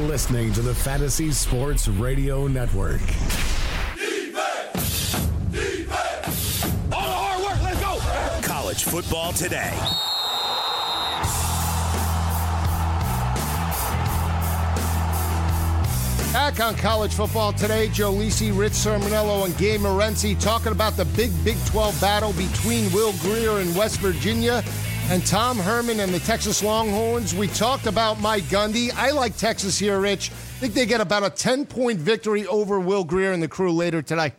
You're listening to the Fantasy Sports Radio Network. All the hard work, let's go. College football today. Back on college football today, Joe Lisi, Rich Cirminiello, and Gabe Morency talking about the big Big 12 battle between Will Grier and West Virginia and Tom Herman and the Texas Longhorns. We talked about Mike Gundy. I like Texas here, Rich. I think they get about a 10 point victory over Will Grier and the crew later today.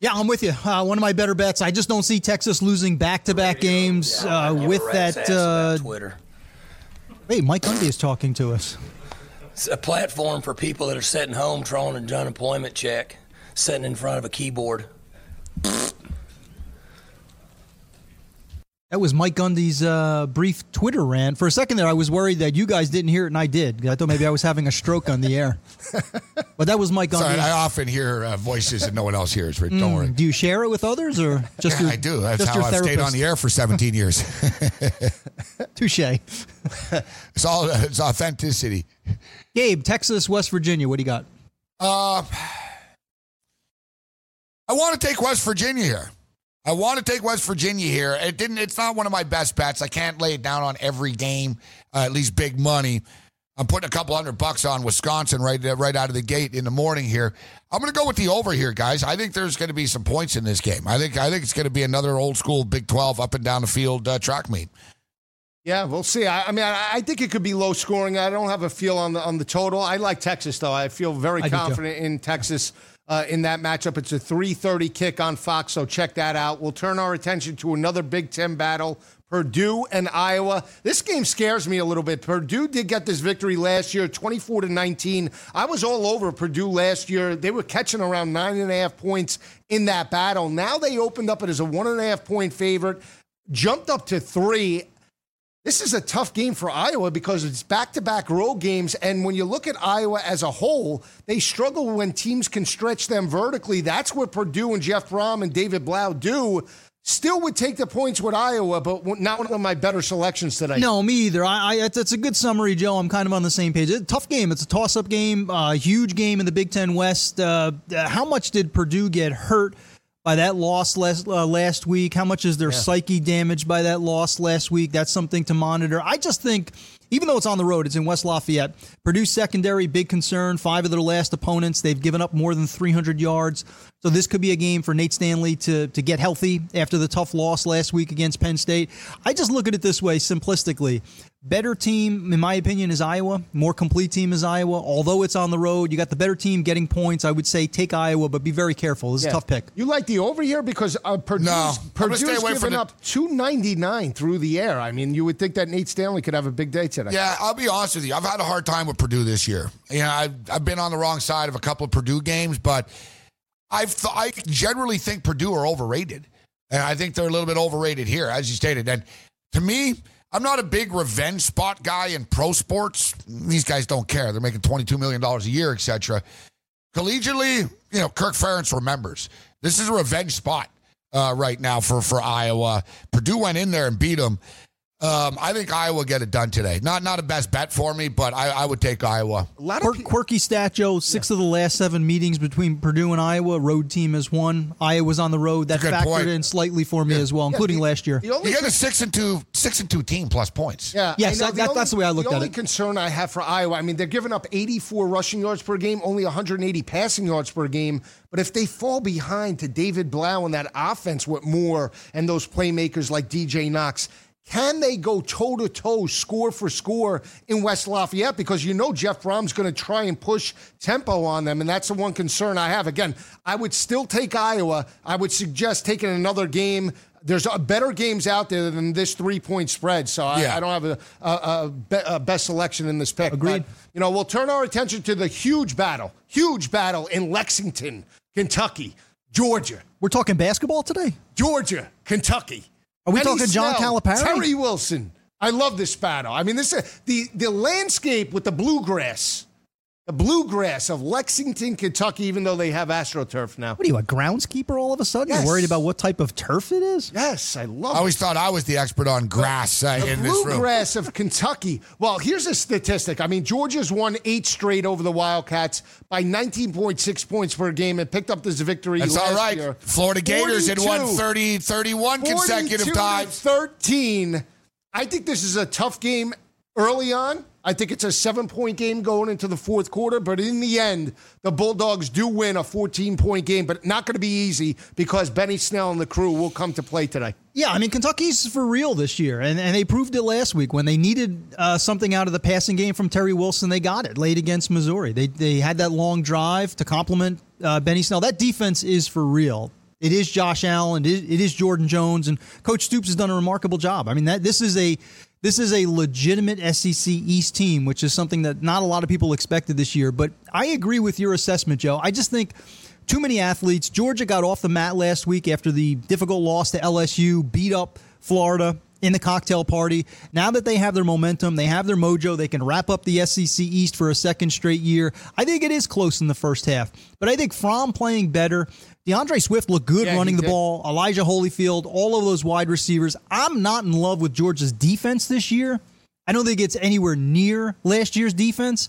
Yeah, I'm with you. Uh, one of my better bets. I just don't see Texas losing back to back games uh, with that. Uh, Twitter. Hey, Mike Gundy is talking to us. It's a platform for people that are sitting home drawing an unemployment check, sitting in front of a keyboard. That was Mike Gundy's uh, brief Twitter rant. For a second there, I was worried that you guys didn't hear it, and I did. I thought maybe I was having a stroke on the air. but that was Mike Gundy. Sorry, I often hear uh, voices that no one else hears. Rick. Don't Mm, worry. Do you share it with others, or just Yeah, your, I do. That's how I've stayed on the air for 17 years. Touche. it's all it's authenticity. Gabe, Texas, West Virginia. What do you got? Uh, I want to take West Virginia here. I want to take West Virginia here. It didn't. It's not one of my best bets. I can't lay it down on every game, uh, at least big money. I'm putting a couple hundred bucks on Wisconsin right uh, right out of the gate in the morning here. I'm going to go with the over here, guys. I think there's going to be some points in this game. I think I think it's going to be another old school Big 12 up and down the field uh, track meet. Yeah, we'll see. I, I mean, I, I think it could be low scoring. I don't have a feel on the on the total. I like Texas though. I feel very I confident in Texas uh, in that matchup. It's a 3:30 kick on Fox, so check that out. We'll turn our attention to another Big Ten battle: Purdue and Iowa. This game scares me a little bit. Purdue did get this victory last year, 24 to 19. I was all over Purdue last year. They were catching around nine and a half points in that battle. Now they opened up it as a one and a half point favorite, jumped up to three. This is a tough game for Iowa because it's back to back road games. And when you look at Iowa as a whole, they struggle when teams can stretch them vertically. That's what Purdue and Jeff Brohm and David Blough do. Still would take the points with Iowa, but not one of my better selections today. No, me either. I, I that's a good summary, Joe. I'm kind of on the same page. It's a tough game. It's a toss-up game. Uh, huge game in the Big Ten West. Uh, how much did Purdue get hurt by that loss last uh, last week? How much is their psyche damaged by that loss last week? That's something to monitor. I just think. Even though it's on the road, it's in West Lafayette. Purdue secondary, big concern. Five of their last opponents, they've given up more than 300 yards. So this could be a game for Nate Stanley to to get healthy after the tough loss last week against Penn State. I just look at it this way simplistically. Better team, in my opinion, is Iowa. More complete team is Iowa. Although it's on the road, you got the better team getting points. I would say take Iowa, but be very careful. This is Yeah. a tough pick. You like the over here because uh, Purdue's, No, Purdue's stay away given from the- up 299 through the air. I mean, you would think that Nate Stanley could have a big day today. Yeah, I'll be honest with you. I've had a hard time with Purdue this year. You know, I've, I've been on the wrong side of a couple of Purdue games, but I've th- I generally think Purdue are overrated, and I think they're a little bit overrated here, as you stated. And to me, I'm not a big revenge spot guy in pro sports. These guys don't care. They're making 22 million dollars a year, etc. Collegiately, you know, Kirk Ferentz remembers this is a revenge spot uh, right now for for Iowa. Purdue went in there and beat them. Um, I think Iowa will get it done today. Not not a best bet for me, but I, I would take Iowa. A lot of Quirk, pe- quirky stat, Joe. Six of the last seven meetings between Purdue and Iowa, road team has won. Iowa's on the road. That That's factored point. in slightly for me as well, including the- last year. The only You get a six and two six and two team plus points. Yeah, Yes, I know. that- that- that's the way I looked at it. the only concern I have for Iowa, I mean, they're giving up 84 rushing yards per game, only 180 passing yards per game. But if they fall behind to David Blough and that offense with Moore and those playmakers like DJ Knox, can they go toe to toe, score for score in West Lafayette? Because you know Jeff Brohm's going to try and push tempo on them, and that's the one concern I have. Again, I would still take Iowa. I would suggest taking another game there's uh, better games out there than this three point spread. So I, Yeah. I don't have a, a, a, be, a best selection in this pick. Agreed. But, you know, we'll turn our attention to the huge battle, huge battle in Lexington, Kentucky, Georgia, We're talking basketball today. Georgia, Kentucky. Are we Penny talking John Snell, Calipari? Terry Wilson. I love this battle. I mean, this is the the landscape with the bluegrass, the bluegrass of Lexington, Kentucky. Even though they have AstroTurf now. What are you, a groundskeeper all of a sudden? Yes. You're worried about what type of turf it is? Yes, I love. I always thought I was the expert on grass uh, The in this room. bluegrass of Kentucky. Well, here's a statistic. I mean, Georgia's won eight straight over the Wildcats by 19.6 points per game and picked up this victory That's last all right. year. Florida Gators had won 30, 31 consecutive 42 to times. 13. I think this is a tough game early on. I think it's a seven point game going into the fourth quarter, but in the end, the Bulldogs do win a 14 point game, but not going to be easy because Benny Snell and the crew will come to play today. Yeah, I mean Kentucky's for real this year, and, and they proved it last week when they needed uh, something out of the passing game from Terry Wilson. They got it late against Missouri. They they had that long drive to complement uh, Benny Snell. That defense is for real. It is Josh Allen. It is, it is Jordan Jones, and Coach Stoops has done a remarkable job. I mean that this is a this is a legitimate SEC East team, which is something that not a lot of people expected this year. But I agree with your assessment, Joe. I just think too many athletes. Georgia got off the mat last week after the difficult loss to LSU, beat up Florida in the cocktail party. Now that they have their momentum, they have their mojo, they can wrap up the SEC East for a second straight year. I think it is close in the first half. But I think Fromm playing better. D'Andre Swift looked good Yeah, running the did. ball. Elijah Holyfield, all of those wide receivers. I'm not in love with Georgia's defense this year. I don't think it's anywhere near last year's defense.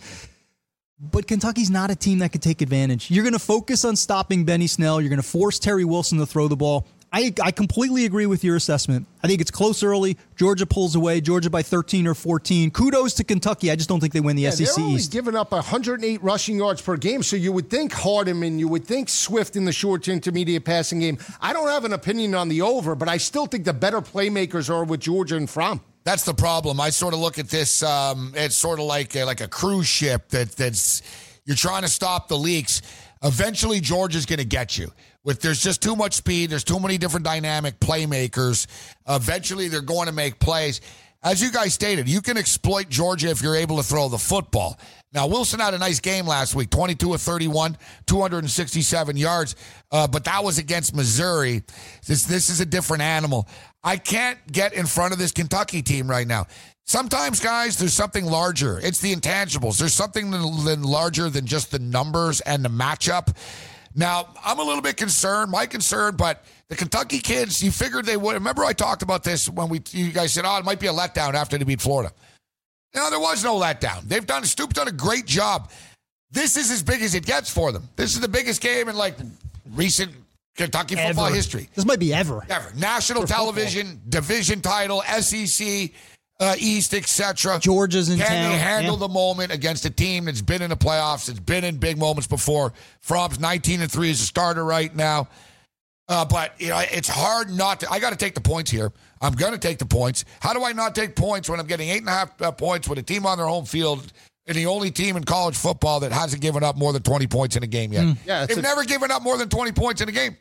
But Kentucky's not a team that could take advantage. You're going to focus on stopping Benny Snell. You're going to force Terry Wilson to throw the ball. I, I completely agree with your assessment. I think it's close early. Georgia pulls away. Georgia by 13 or 14. Kudos to Kentucky. I just don't think they win the Yeah, SEC they're only East. giving up 108 rushing yards per game, so you would think Hardman, you would think Swift in the short to intermediate passing game. I don't have an opinion on the over, but I still think the better playmakers are with Georgia and Fromm. That's the problem. I sort of look at this. Um, it's sort of like a, like a cruise ship that that's you're trying to stop the leaks. Eventually, Georgia's going to get you. With there's just too much speed. There's too many different dynamic playmakers. Eventually, they're going to make plays. As you guys stated, you can exploit Georgia if you're able to throw the football. Now, Wilson had a nice game last week 22 of 31, 267 yards, uh, but that was against Missouri. This, this is a different animal. I can't get in front of this Kentucky team right now. Sometimes, guys, there's something larger. It's the intangibles. There's something than, larger than just the numbers and the matchup. Now, I'm a little bit concerned. My concern, but the Kentucky kids, you figured they would. Remember, I talked about this when we you guys said, "Oh, it might be a letdown after they beat Florida." No, there was no letdown. They've done Stoop done a great job. This is as big as it gets for them. This is the biggest game in like recent Kentucky football Ever. history This might be ever. ever. National television, division title, SEC, uh, East, etc. Georgia's in Can town. they handle Yeah. the moment against a team that's been in the playoffs, that's been in big moments before? Fromm's 19 and 3 as a starter right now. Uh, but you know, it's hard not to. I got to take the points here. I'm going to take the points. How do I not take points when I'm getting eight and a half uh, points with a team on their home field and the only team in college football that hasn't given up more than 20 points in a game yet? Yeah, They've a- never given up more than 20 points in a game.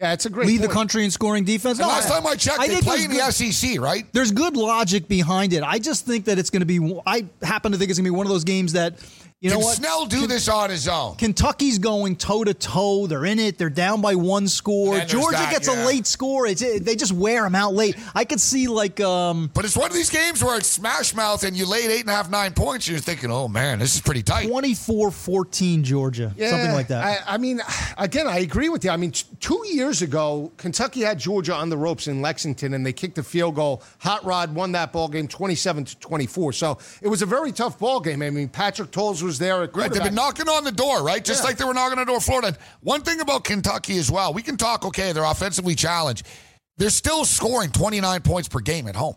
Yeah, it's a great Lead the country in scoring defense. No, last time I checked, I they think play there's in the SEC, right? there's good logic behind it. I just think that it's going to be. I happen to think it's going to be one of those games that you know Can what. Snell do this on his own? Kentucky's going toe to toe. They're in it. They're down by one score. And Georgia that, gets yeah. a late score. It's it, they just wear them out late. I could see like um, But it's one of these games where it's smash mouth and you laid eight and a half, nine points. You're thinking, oh man, this is pretty tight. 24-14 Georgia, something like that. I, I mean, again, I agree with you. I mean, t- two years ago, Kentucky had Georgia on the ropes in Lexington, and they kicked the field goal. Hot Rod won that ball game, twenty-seven to twenty-four. So it was a very tough ball game. I mean, Patrick Tolles was there at Right, they've been knocking on the door, right? Just Yeah. like they were knocking on the door of Florida. One thing about Kentucky as well, we can talk, okay, they're offensively challenged. They're still scoring 29 points per game at home.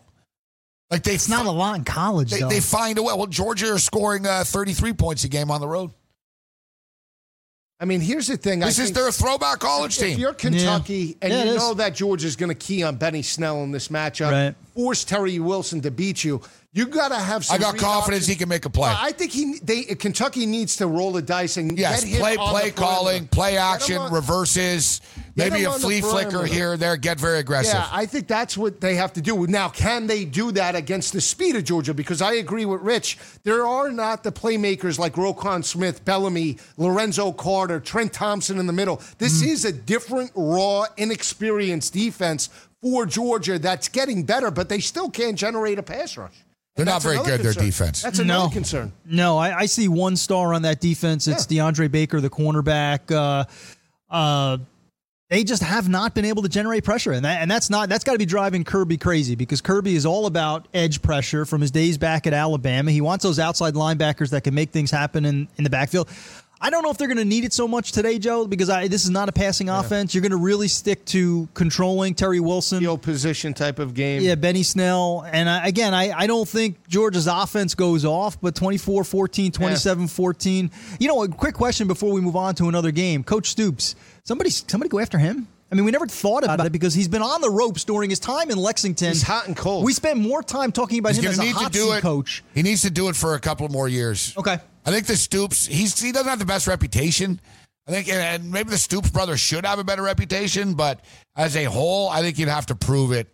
Like they, it's not a lot in college they, though. they find a way. Well, Georgia are scoring uh, 33 points a game on the road. I mean, here's the thing. This I is their throwback college if team. If you're Kentucky and Yeah, you know that Georgia's going to key on Benny Snell in this matchup, Right. force Terry Wilson to beat you, you got to have some I got confidence options. he can make a play. I think he they Kentucky needs to roll the dice and Yes, get him play on play the perimeter. calling, play action, on- reverses. Get Maybe a flea flicker here or there, get very aggressive. Yeah, I think that's what they have to do. Now, can they do that against the speed of Georgia? Because I agree with Rich. There are not the playmakers like Roquan Smith, Bellamy, Lorenzo Carter, Trent Thompson in the middle. This Mm. is a different, raw, inexperienced defense for Georgia that's getting better, but they still can't generate a pass rush. They're not very another good, their defense. That's another No. concern. No, I, I see one star on that defense. It's DeAndre Baker, the cornerback. Uh, uh, they just have not been able to generate pressure, and that, and that's not that's got to be driving Kirby crazy because Kirby is all about edge pressure from his days back at Alabama. He wants those outside linebackers that can make things happen in, in the backfield. I don't know if they're going to need it so much today, Joe, because I, this is not a passing offense. You're going to really stick to controlling Terry Wilson. Field position type of game. Yeah, Benny Snell. And I, again, I, I don't think Georgia's offense goes off, but 24 14, 27 14. You know, a quick question before we move on to another game. Coach Stoops, somebody, somebody go after him? I mean, we never thought uh, about it because he's been on the ropes during his time in Lexington. He's hot and cold. We spent more time talking about He's him as a to hot do seat it. coach. He needs to do it for a couple more years. Okay. I think the Stoops, he's he doesn't have the best reputation. I think, and- and maybe the Stoops brothers should have a better reputation, but as a whole, I think you'd have to prove it.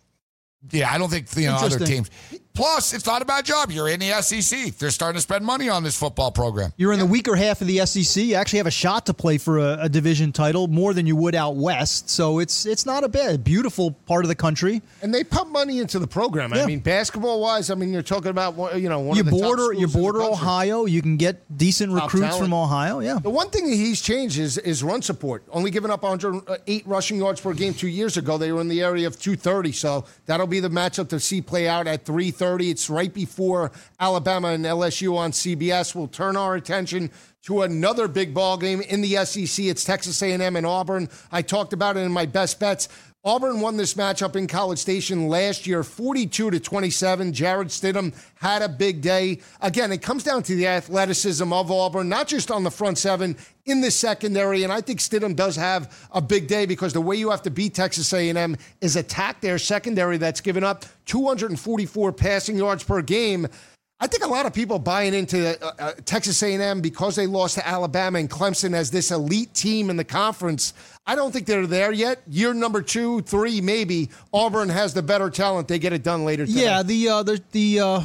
Yeah, I don't think you know other Interesting. teams. Plus, it's not a bad job. You're in the SEC. They're starting to spend money on this football program. You're in the weaker half of the SEC. You actually have a shot to play for a, a division title more than you would out west. So it's it's not a bad, beautiful part of the country. And they pump money into the program. I mean, basketball wise, I mean, you're talking about you know one you of the border schools you border. Ohio. You can get decent Top recruits talent. from Ohio. Yeah. The one thing that he's changed is, is run support. Only giving up 108 uh, rushing yards per game two years ago. They were in the area of 230. So that'll be the matchup to see play out at 330. It's right before Alabama and LSU on CBS. We'll turn our attention to another big ball game in the SEC. It's Texas A&M and Auburn. I talked about it in my best bets. Auburn won this matchup in College Station last year, 42 to 27. Jarrett Stidham had a big day. Again, it comes down to the athleticism of Auburn, not just on the front seven, in the secondary. And I think Stidham does have a big day because the way you have to beat Texas A&M is attack their secondary that's given up 244 passing yards per game. I think a lot of people buying into uh, uh, Texas A&M because they lost to Alabama and Clemson as this elite team in the conference. I don't think they're there yet. Year number two, three, maybe Auburn has the better talent. They get it done later. Today. Yeah. The uh, the the uh,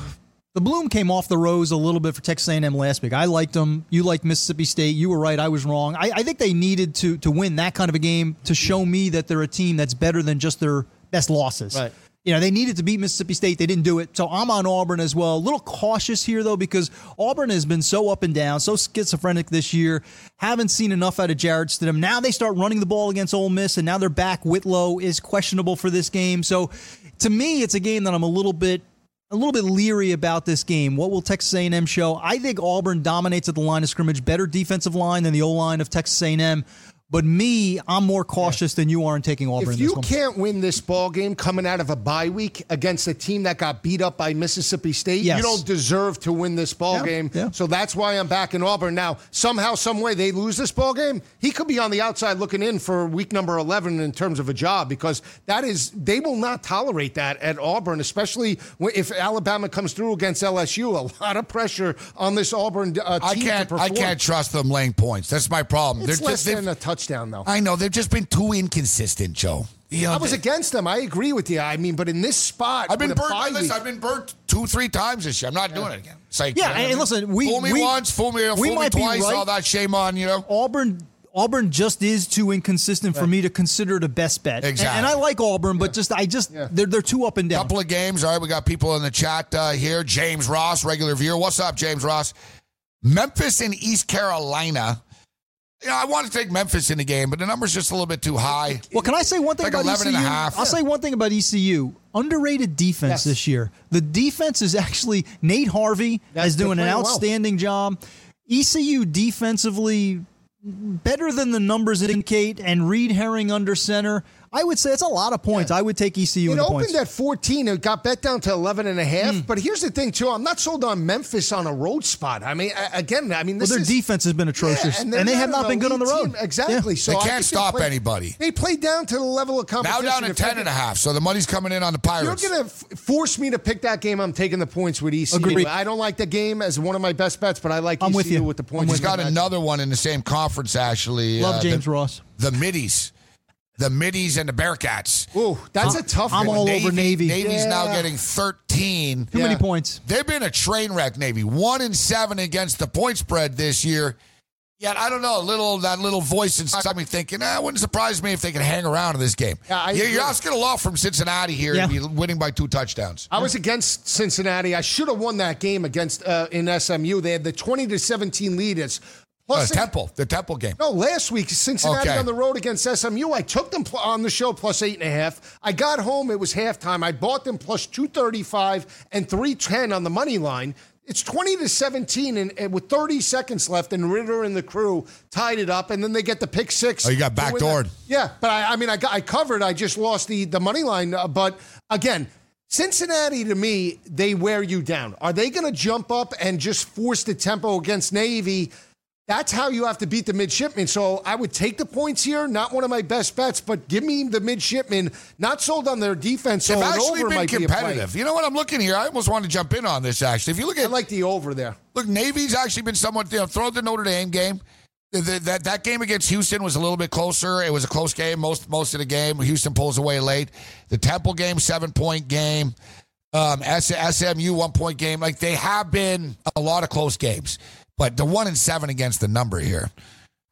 the bloom came off the rose a little bit for Texas A&M last week. I liked them. You liked Mississippi State. You were right. I was wrong. I, I think they needed to to win that kind of a game to show me that they're a team that's better than just their best losses. Right. You know, they needed to beat Mississippi State. They didn't do it. So I'm on Auburn as well. A little cautious here, though, because Auburn has been so up and down, so schizophrenic this year. Haven't seen enough out of Jarrett Stidham. Now they start running the ball against Ole Miss, and now they're back. Whitlow is questionable for this game. So to me, it's a game that I'm a little bit a little bit leery about this game. What will Texas A&M show? I think Auburn dominates at the line of scrimmage, better defensive line than the O line of Texas A&M. But me, I'm more cautious than you are in taking Auburn. If in you one. can't win this ball game coming out of a bye week against a team that got beat up by Mississippi State, Yes. you don't deserve to win this ball Yeah, game. yeah. So that's why I'm back in Auburn. Now, somehow, some way they lose this ball game, he could be on the outside looking in for week number 11 in terms of a job because that is they will not tolerate that at Auburn, especially if Alabama comes through against LSU. A lot of pressure on this Auburn uh, team I can't. to I can't trust them laying points. That's my problem. It's They're less just. than a touchdown, though. I know they've just been too inconsistent, Joe. You know, I was they- against them. I agree with you. I mean, but in this spot, I've been burnt. bye Listen, week- I've been burnt two, three times this year. I'm not doing it again. It's like, Yeah, you know, and listen, we- fool me we- once, fool me, we fool me might be twice. right. All that shame on you know. Auburn Auburn just is too inconsistent for me to consider the best bet. And- Exactly. And, I like Auburn, but just I just they're they're too up and down. Couple of games. All right, we got people in the chat uh, here. James Ross, regular viewer. What's up, James Ross? Memphis and East Carolina. You know, I want to take Memphis in the game, but the number's just a little bit too high. Well, can I say one thing Like about 11 ECU? and a half. I'll say one thing about ECU. Underrated defense Yes. this year. The defense is actually Nate Harvey That's- is doing an playing well. outstanding job. ECU defensively better than the numbers indicate, and Reid Herring under center. I would say it's a lot of points. I would take ECU in It the opened points. at 14. It got bet down to 11 and a half. Hmm. But here's the thing, too. I'm not sold on Memphis on a road spot. I mean, again, I mean, well, their is, defense has been atrocious, Yeah, and, they're they have an not been good on the road. team. Exactly. Yeah. So They can't think stop played- anybody. They played down to the level of competition. Now down to If 10 and a half, so the money's coming in on the Pirates. You're going to force me to pick that game. I'm taking the points with ECU. Agreed. I don't like the game as one of my best bets, but I like I'm ECU with you. with the points. He's with got in the match. another one in the same conference, actually. Love uh, James the, Ross. The Middies. The Middies and the Bearcats. Ooh, that's a tough I'm one. all over Navy. Navy's now getting 13. Too many points. They've been a train wreck, Navy. One and seven against the point spread this year. Yet I don't know, little that little voice inside me thinking, ah, it wouldn't surprise me if they could hang around in this game. Yeah, I you're, you're asking a lot from Cincinnati here and Yeah. be winning by two touchdowns. I was against Cincinnati. I should have won that game against uh, in SMU. They had the 20 to 17 lead. It's Uh, plus Temple, the Temple game. No, last week Cincinnati Okay. on the road against SMU. I took them pl- on the show plus eight and a half. I got home. It was halftime. I bought them plus two thirty five and three ten on the money line. It's twenty to seventeen, and, and with thirty seconds left, and Ridder and the crew tied it up, and then they get the pick six. Oh, you got to win that. backdoored. Yeah, but I, I mean, I got I covered. I just lost the the money line. Uh, but again. Cincinnati, to me, they wear you down. Are they going to jump up and just force the tempo against Navy? That's how you have to beat the midshipmen. So I would take the points here. Not one of my best bets, but give me the midshipmen. Not sold on their defense. So They've actually over been might be competitive. You know what? I'm looking here. I almost want to jump in on this, actually. If you look at, I like the over there. Look, Navy's actually been somewhat. You know, throw the Notre Dame game. The- the- that that game against Houston was a little bit closer. It was a close game most most of the game. Houston pulls away late. The Temple game, seven point game. Um, SMU one point game. Like they have been a lot of close games, but the one and seven against the number here,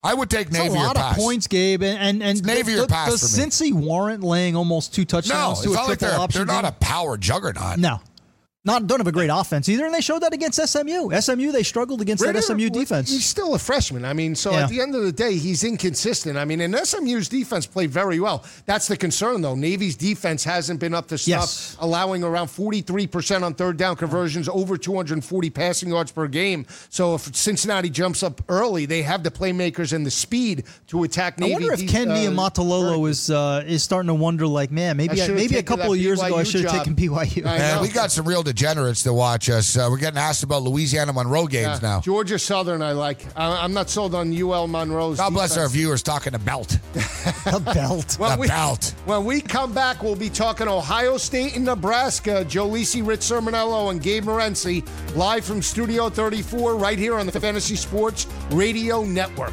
I would take Navy. It's a lot of points, Gabe, and and, and Navy or does, pass does for me. Cincy warrant laying almost two No, touchdowns it's to a like they're option? they're not game? a power juggernaut. no. Not don't have a great offense either, and they showed that against SMU. SMU they struggled against Ridder, that SMU defense. He's still a freshman. I mean, so Yeah. at the end of the day, he's inconsistent. I mean, and SMU's defense played very well. That's the concern, though. Navy's defense hasn't been up to snuff, Yes. allowing around 43% on third down conversions, over 240 passing yards per game. So if Cincinnati jumps up early, they have the playmakers and the speed to attack Navy. I wonder if de- Ken uh, Niumatalolo is uh, is starting to wonder, like, man, maybe I should've maybe a couple of years ago I should have taken BYU. I And know. we got some real degenerates to watch us. Uh, we're getting asked about Louisiana Monroe games Yeah, now. Georgia Southern, I like. I, I'm not sold on UL Monroe's. God bless our viewers talking the belt. a belt. When the we- belt. When we come back, we'll be talking Ohio State and Nebraska. Joe Lisi, Rich Cirminiello, and Gabe Morency live from Studio 34 right here on the Fantasy Sports Radio Network.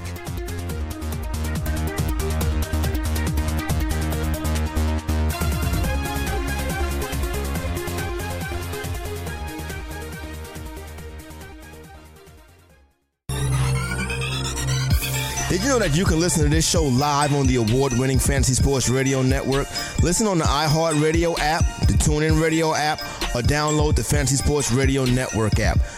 Know that you can listen to this show live on the award winning Fantasy Sports Radio Network? Listen on the iHeartRadio app, the TuneIn Radio app, or download the Fantasy Sports Radio Network app.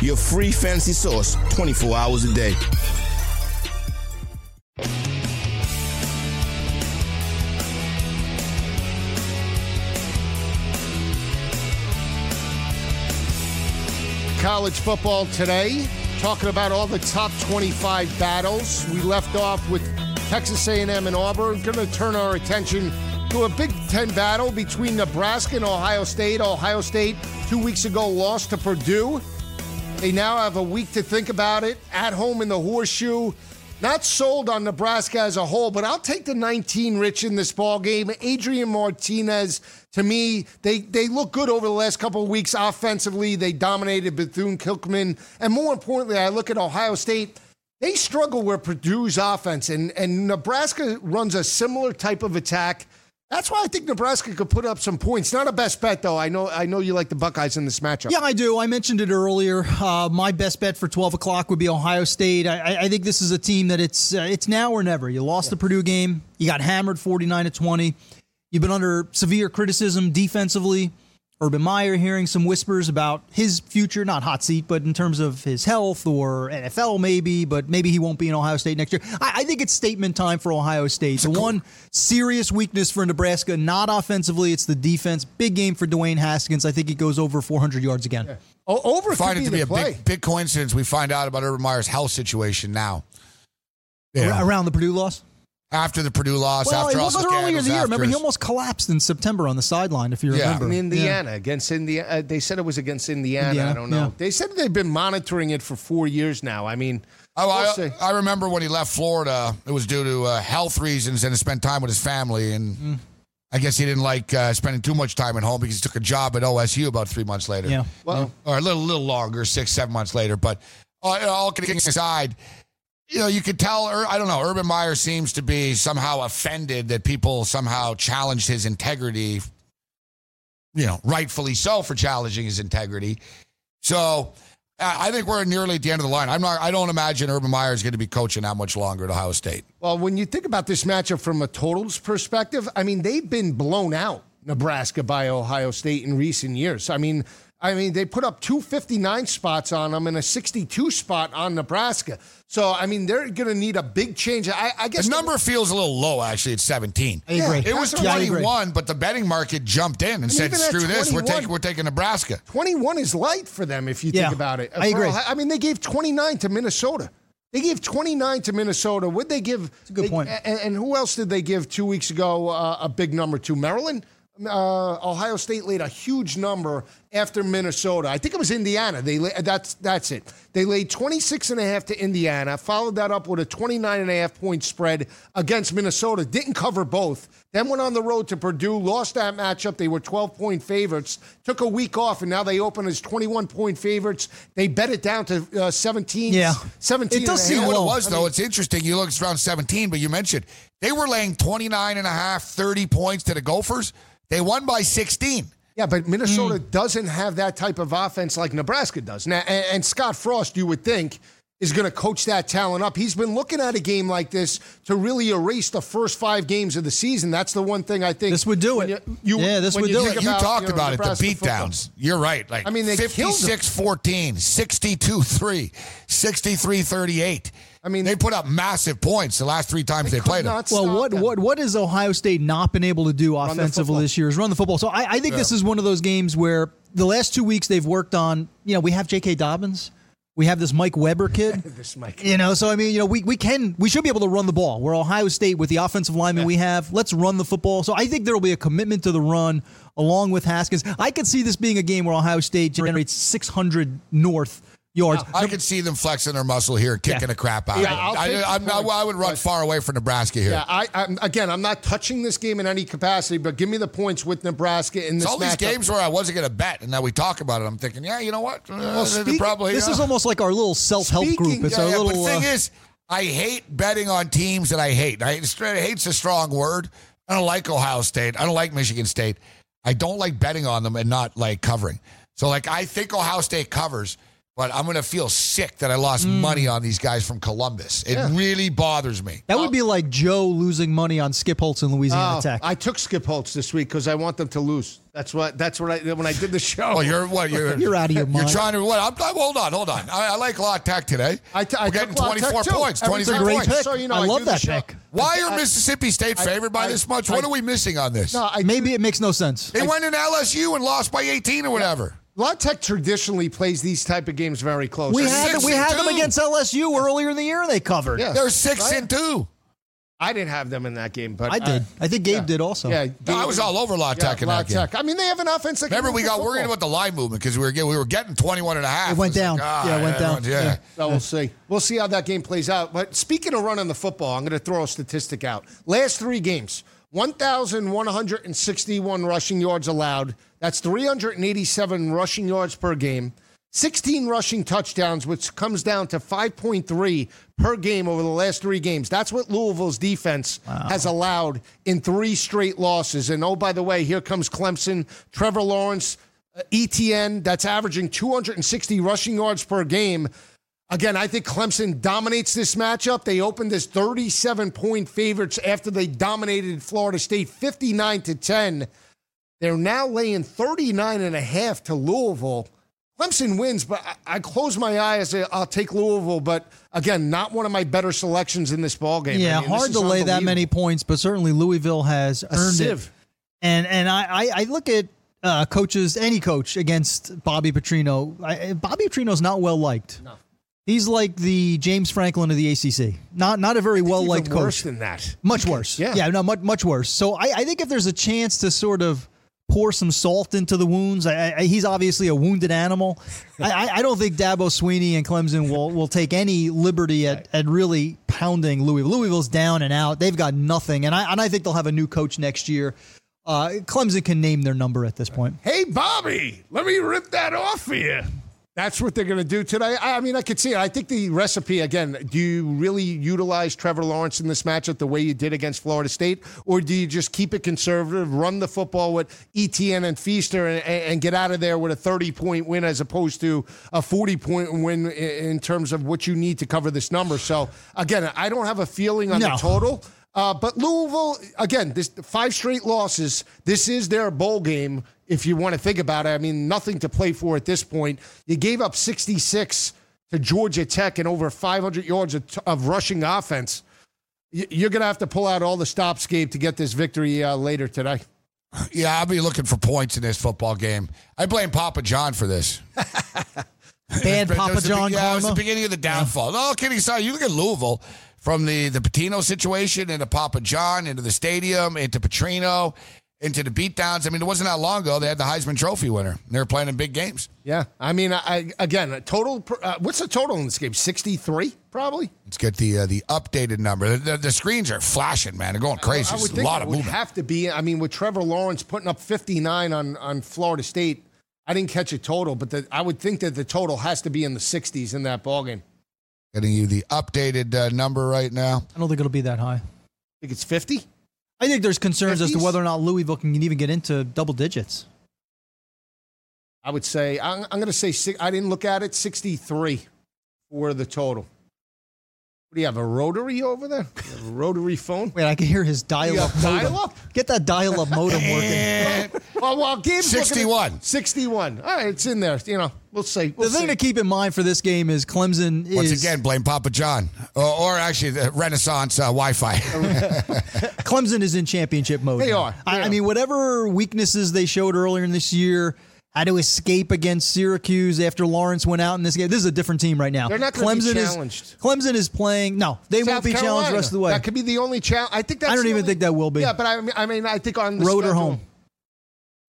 your free fantasy source 24 hours a day. College football today, talking about all the top 25 battles. We left off with Texas A&M and Auburn. Going to turn our attention to a Big Ten battle between Nebraska and Ohio State. Ohio State two weeks ago lost to Purdue. They now have a week to think about it at home in the horseshoe. Not sold on Nebraska as a whole, but I'll take the 19 Rich in this ball game. Adrian Martinez, to me, they they look good over the last couple of weeks offensively. They dominated Bethune Cookman, and more importantly, I look at Ohio State. They struggle with Purdue's offense, and and Nebraska runs a similar type of attack. That's why I think Nebraska could put up some points. Not a best bet though. I know I know you like the Buckeyes in this matchup. Yeah, I do. I mentioned it earlier. Uh, my best bet for 12 o'clock would be Ohio State. I, I- think this is a team that it's uh, it's now or never. You lost the Purdue game. You got hammered 49 to 20. You've been under severe criticism defensively. Urban Meyer hearing some whispers about his future, not hot seat, but in terms of his health or NFL maybe, but maybe he won't be in Ohio State next year. I, I think it's statement time for Ohio State. The one serious weakness for Nebraska, not offensively, it's the defense. Big game for Dwayne Haskins. I think he goes over 400 yards again. O- over find it to be be a play. big, big coincidence. We find out about Urban Meyer's health situation now. Ar- Around the Purdue loss? After the Purdue loss. Well, after it wasn't the earlier in the year. scandals, Remember, he almost collapsed in September on the sideline. If you Yeah. remember, in Yeah. Indiana against Indiana. Uh, they said it was against Indiana. Indiana, I don't know. yeah. They said they've been monitoring it for four years now. I mean, Oh, we'll see. I, I remember when he left Florida, it was due to uh, health reasons and to spend time with his family. And Mm. I guess he didn't like uh, spending too much time at home because he took a job at OSU about three months later. Yeah. Well- or a little, little longer, six, seven months later. But uh, you know, all kidding aside, you know, you could tell. I don't know. Urban Meyer seems to be somehow offended that people somehow challenged his integrity. You know, rightfully so for challenging his integrity. So I think we're nearly at the end of the line. I'm not. I don't imagine Urban Meyer is going to be coaching that much longer at Ohio State. Well, when you think about this matchup from a totals perspective, I mean, they've been blown out, Nebraska by Ohio State in recent years. I mean, I mean, they put up 259 spots on them and a 62 spot on Nebraska. So, I mean, they're going to need a big change. I, I guess The number feels a little low, actually, at 17. I agree. It was Yeah, 21, but the betting market jumped in and, said, "Screw this, we're 21 taking we're taking Nebraska." 21 is light for them if you Yeah, think about it. I agree. Ohio- I mean, they gave 29 to Minnesota. They gave 29 to Minnesota. Would they give? a good they- point. And, and who else did they give two weeks ago uh, a big number to? Maryland? Uh, Ohio State laid a huge number after Minnesota. I think it was Indiana. They la- that's that's it. They laid 26 and a half to Indiana, followed that up with a 29 and a half point spread against Minnesota. Didn't cover both. Then went on the road to Purdue, lost that matchup. They were 12 point favorites. Took a week off, and now they open as 21 point favorites. They bet it down to uh, 17. Yeah. 17. It does and a You half. know what it was, though? it's interesting. You look, it's around 17, but you mentioned they were laying 29 and a half, 30 points to the Gophers. They won by 16. Yeah, but Minnesota Hmm. doesn't have that type of offense like Nebraska does. Now, and, and Scott Frost, you would think, is going to coach that talent up. He's been looking at a game like this to really erase the first five games of the season. That's the one thing I think This would do when it. You, you- Yeah, this would you do think it. You talked you know, about it, the Nebraska football. beatdowns. You're right. Like I mean, they killed them. 56 14, 62 3, 63 38. I mean- they put up massive points the last three times they, could played them. Well, stop what them. what what has Ohio State not been able to do offensively this year is run the football. So I, I think this is one of those games where the last two weeks they've worked on. You know, we have J.K. Dobbins, we have this Mike Weber kid. This Mike. You know, so I mean, you know, we, we can we should be able to run the ball. We're Ohio State with the offensive lineman we have. Let's run the football. So I think there will be a commitment to the run along with Haskins. I could see this being a game where Ohio State generates 600 north yards. I could see them flexing their muscle here, kicking Yeah. the crap out Yeah, of I'll it. I, I'm not, I would run but- far away from Nebraska here. Yeah, I, I'm, again, I'm not touching this game in any capacity, but give me the points with Nebraska in this It's all these matchup. games where I wasn't going to bet, and now we talk about it. I'm thinking, yeah, you know what? Uh, they're speak- probably this yeah. is almost like our little self help Speaking- group. It's Yeah, our yeah, little. but the thing uh, is, I hate betting on teams that I hate. I hate's a strong word. I don't like Ohio State. I don't like Michigan State. I don't like betting on them and not like covering. So like I think Ohio State covers, but I'm gonna feel sick that I lost Mm. money on these guys from Columbus. It really bothers me. That would be like Joe losing money on Skip Holtz in Louisiana Oh, Tech. I took Skip Holtz this week because I want them to lose. That's what. That's what I when I did the show. Oh, you're what? You're You're out of your mind. You're trying to what? I'm, I'm- hold on, hold on. I, I like La Tech today. I t- I We're took getting 24 points, Every 23 great points. pick. So, you know, I I love that show. pick. Why are Mississippi State I- favored by I- this much? I- What are we missing on this? No, I Maybe it makes no sense. They went in LSU and lost by 18 or whatever. La Tech traditionally plays these type of games very close. We had six we and had them against LSU earlier in the year. They covered. Yeah. They're six Right? and two. I didn't have them in that game, but I did. I think Gabe yeah. did also. Yeah, No, I was all over La Tech in La that game. Tech. I mean, they have an offense. That Remember, move we the got worried about the line movement because we were getting, we were getting 21 and a half. It went was down. ah, Yeah, it went down. Yeah. Yeah. So we'll see. We'll see how that game plays out. But speaking of running the football, I'm going to throw a statistic out. Last three games, 1,161 rushing yards allowed. That's 387 rushing yards per game. 16 rushing touchdowns, which comes down to 5.3 per game over the last three games. That's what Louisville's defense has allowed in three straight losses. And oh, by the way, here comes Clemson, Trevor Lawrence, uh, Etienne, that's averaging 260 rushing yards per game. Again, I think Clemson dominates this matchup. They opened as 37 point favorites after they dominated Florida State 59 to 10. They're now laying 39 and a half to Louisville. Clemson wins, but I, I close my eyes. And say, I'll take Louisville, but again, not one of my better selections in this ball game. Yeah, I mean, hard to lay that many points, but certainly Louisville has earned sieve. it. And and I I, look at uh, coaches, any coach against Bobby Petrino. I, Bobby Petrino's not well liked. He's like the James Franklin of the ACC. Not not a very well liked coach. Worse than that. Much worse. Yeah. yeah, no, much much worse. So I, I think if there's a chance to sort of pour some salt into the wounds, I, I, he's obviously a wounded animal. I, I- I don't think Dabo Swinney and Clemson will will take any liberty at, at really pounding Louisville. Louisville's down and out. They've got nothing, and I and I think they'll have a new coach next year. Uh, Clemson can name their number at this point. Hey, Bobby, let me rip that off for you. That's what they're going to do today. I I mean, I could see it. I think the recipe, again, do you really utilize Trevor Lawrence in this matchup the way you did against Florida State? Or do you just keep it conservative, run the football with Etienne and Feaster and, and get out of there with a 30 point win as opposed to a 40 point win in terms of what you need to cover this number? So, again, I don't have a feeling on the total. Uh, but Louisville, again, this five straight losses. This is their bowl game. If you want to think about it, I mean, nothing to play for at this point. You gave up 66 to Georgia Tech and over 500 yards of, of rushing offense. You're going to have to pull out all the stops, Gabe, to get this victory uh, later today. Yeah, I'll be looking for points in this football game. I blame Papa John for this. Bad But Papa was the be- John Yeah, it was the beginning of the downfall. No, kidding aside, you look at Louisville from the the Pitino situation into Papa John into the stadium into Petrino into the beatdowns. I mean, it wasn't that long ago they had the Heisman Trophy winner. They were playing in big games. Yeah, I mean, I, I again, a total. Uh, what's the total in this game? 63, probably. Let's get the uh, the updated number. The, the, the screens are flashing, man. They're going crazy. I It's would a lot it of would movement. have to be. I mean, with Trevor Lawrence putting up 59 on on Florida State, I didn't catch a total, but the, I would think that the total has to be in the 60s in that ballgame. Getting you the updated uh, number right now. I don't think it'll be that high. I think it's 50. I think there's concerns as to whether or not Louisville can even get into double digits. I would say I'm, I'm going to say six, I didn't look at it 63 for the total. What do you have a rotary over there? A rotary phone? Wait, I can hear his dial-up modem. dial-up? Get that dial-up modem working. And Well, well, Gabe's looking at- 61. 61. All right, it's in there. You know, we'll see. We'll The thing see. to keep in mind for this game is Clemson is once again, blame Papa John, or, or actually the Renaissance uh, Wi-Fi. Clemson is in championship mode. They now. are. I, They I are. mean, whatever weaknesses they showed earlier in this year, had to escape against Syracuse after Lawrence went out in this game. This is a different team right now. They're not Clemson challenged. Is, Clemson is playing. No, they won't South be challenged the rest of the way. That could be the only challenge. I think that's I don't even only- think that will be. Yeah, but I mean, I mean, I think on the Road or home?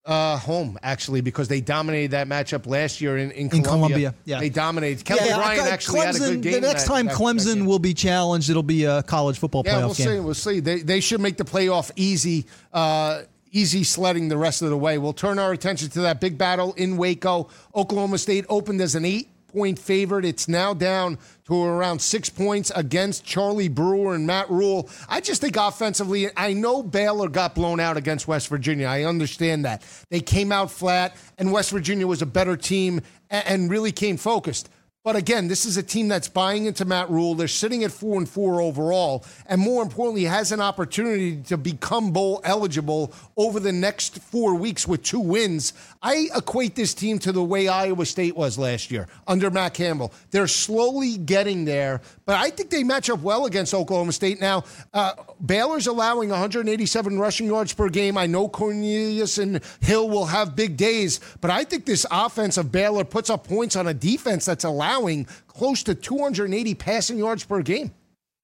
Uh, home actually, because they dominated that matchup last year in, in, In Columbia. Columbia, yeah. they dominated. Kevin Yeah, Bryant actually had a good game. The next that- time that- Clemson that will be challenged, it'll be a college football Yeah, playoff we'll game. see. We'll see. They they should make the playoff easy. Uh, easy sledding the rest of the way. We'll turn our attention to that big battle in Waco. Oklahoma State opened as an eight point favorite. It's now down to around six points against Charlie Brewer and Matt Rhule. I just think offensively, I know Baylor got blown out against West Virginia. I understand that. They came out flat, and West Virginia was a better team and really came focused. But again, this is a team that's buying into Matt Rhule. They're sitting at four and four overall, and more importantly, has an opportunity to become bowl eligible over the next four weeks with two wins. I equate this team to the way Iowa State was last year under Matt Campbell. They're slowly getting there, but I think they match up well against Oklahoma State. Now, uh, Baylor's allowing 187 rushing yards per game. I know Cornelius and Hill will have big days, but I think this offense of Baylor puts up points on a defense that's allowing close to 280 passing yards per game.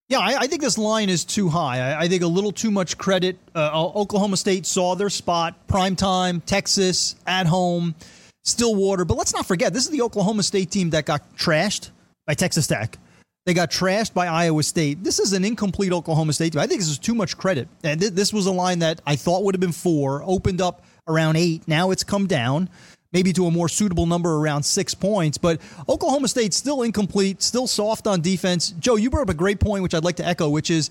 Yeah, I, I think this line is too high. I, I think a little too much credit. Uh, Oklahoma State saw their spot, prime time, Texas, at home, Stillwater. But let's not forget, this is the Oklahoma State team that got trashed by Texas Tech. They got trashed by Iowa State. This is an incomplete Oklahoma State team. I think this is too much credit. And th- this was a line that I thought would have been four, opened up around eight. Now it's come down, maybe to a more suitable number around six points. But Oklahoma State's still incomplete, still soft on defense. Joe, you brought up a great point, which I'd like to echo, which is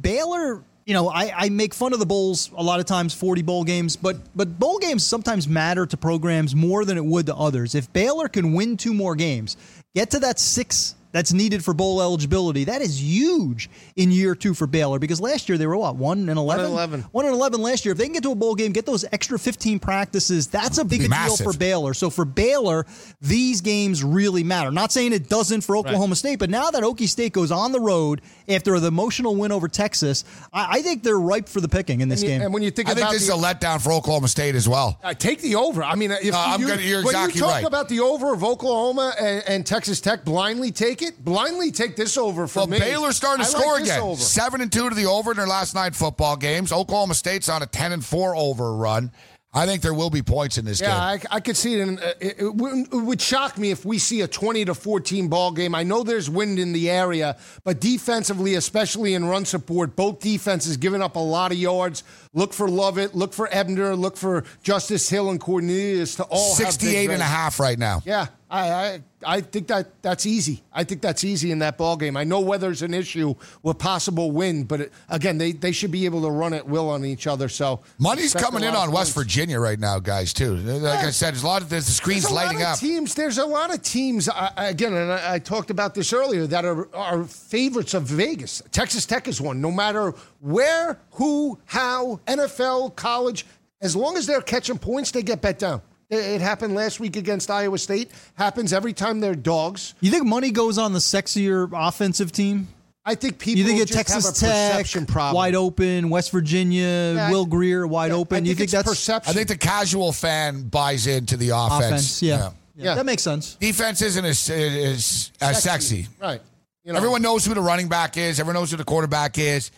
Baylor. You know, I, I make fun of the bowls a lot of times, 40 bowl games, but but bowl games sometimes matter to programs more than it would to others. If Baylor can win two more games, get to that six that's needed for bowl eligibility. That is huge in year two for Baylor because last year they were what one and eleven. and 11. One and eleven last year. If they can get to a bowl game, get those extra fifteen practices. That's a big Be deal for Baylor. So for Baylor, these games really matter. Not saying it doesn't for Oklahoma State, but now that Okie State goes on the road after the emotional win over Texas, I, I think they're ripe for the picking in this And, you- game. and when you think about it, I think about this is a letdown for Oklahoma State as well. Uh, take the over. I mean, if No, I'm you, gonna- you're when exactly you talk right. about the over of Oklahoma and, and Texas Tech blindly take it. it. Blindly take this over for Well, me. Baylor's starting to I score like this again. over. Seven and two to the over in their last nine football games. Oklahoma State's on a ten and four over run. I think there will be points in this Yeah, game. I, I could see it, in, uh, it, it, it would shock me if we see a 20 to 14 ball game. I know there's wind in the area, but defensively, especially in run support, both defenses giving up a lot of yards. Look for Lovett, look for Ebner, look for Justice Hill and Cornelius to all have big 68 and a half right now. Yeah, I, I I think that that's easy. I think that's easy in that ball game. I know weather's an issue with possible wind, but it, again, they, they should be able to run at will on each other. So Money's coming in on West. Virginia right now, guys. Too. Like I said, there's a lot of there's the screens There's lighting up. Teams, there's a lot of teams. Again, and I, I talked about this earlier that are are favorites of Vegas. Texas Tech is one. No matter where, who, how, NFL, college, as long as they're catching points, they get bet down. It, it happened last week against Iowa State. Happens every time they're dogs. You think money goes on the sexier offensive team? I think people You think at just Texas have a Tech, perception problem. wide open, West Virginia, Yeah, Will Grier, wide Yeah, open. I you think think it's that's perception? I think the casual fan buys into the offense. offense? Yeah. Yeah. Yeah. Yeah. that makes sense. Defense isn't as, as, as sexy. right? You know, Everyone knows who the running back is. Everyone knows who the quarterback is.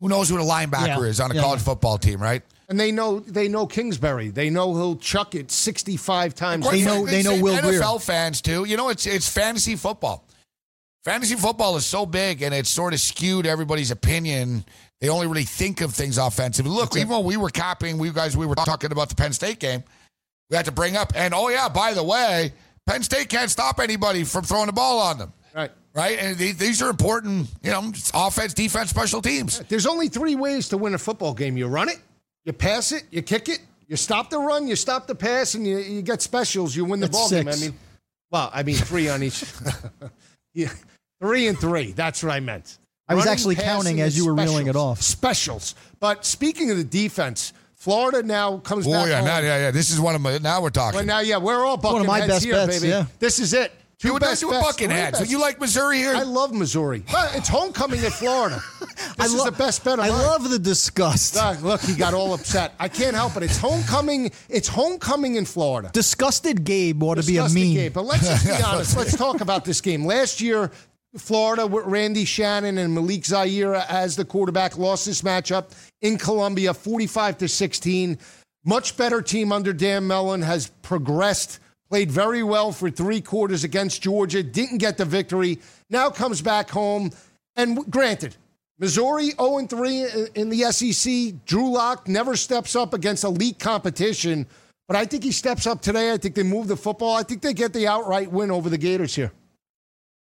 Who knows who the linebacker Yeah. is on a Yeah, college football team, right? And they know they know Kingsbury. They know he'll chuck it sixty-five times. They know- they know Will Grier. NFL fans too. You know, it's it's fantasy football. Fantasy football is so big, and it's sort of skewed everybody's opinion. They only really think of things offensively. Look, even when we were capping, we guys we were talking about the Penn State game. We had to bring up, and oh yeah, by the way, Penn State can't stop anybody from throwing the ball on them, Right. right? And these, these are important, you know, offense, defense, special teams. There's only three ways to win a football game. You run it, you pass it, you kick it, you stop the run, you stop the pass, and you, you get specials. You win the That's ball game. I mean, well, I mean three on each. yeah, three and three. That's what I meant. I was Running, actually counting as you were reeling it off. Specials. But speaking of the defense, Florida now comes Oh back. yeah, home. now, yeah, yeah. This is one of my. Now we're talking. Well, now, yeah, we're all bucking One of my heads best here, bets, baby. yeah. This is it. Two you would best do a bets, bucking. So you like Missouri here? I love Missouri. But it's homecoming in Florida. This is lo- the best bet I mine. love the disgust. Look, look, he got all upset. I can't help it. It's homecoming. It's homecoming in Florida. Disgusted Gabe ought to be a meme. game. But let's just be honest. Let's talk about this game. Last year, Florida with Randy Shannon and Malik Zaire as the quarterback lost this matchup in Columbia, 45 to 16. Much better team under Dan Mullen has progressed. Played very well for three quarters against Georgia. Didn't get the victory. Now comes back home. And granted, Missouri 0 3 in the SEC. Drew Lock never steps up against elite competition. But I think he steps up today. I think they move the football. I think they get the outright win over the Gators here.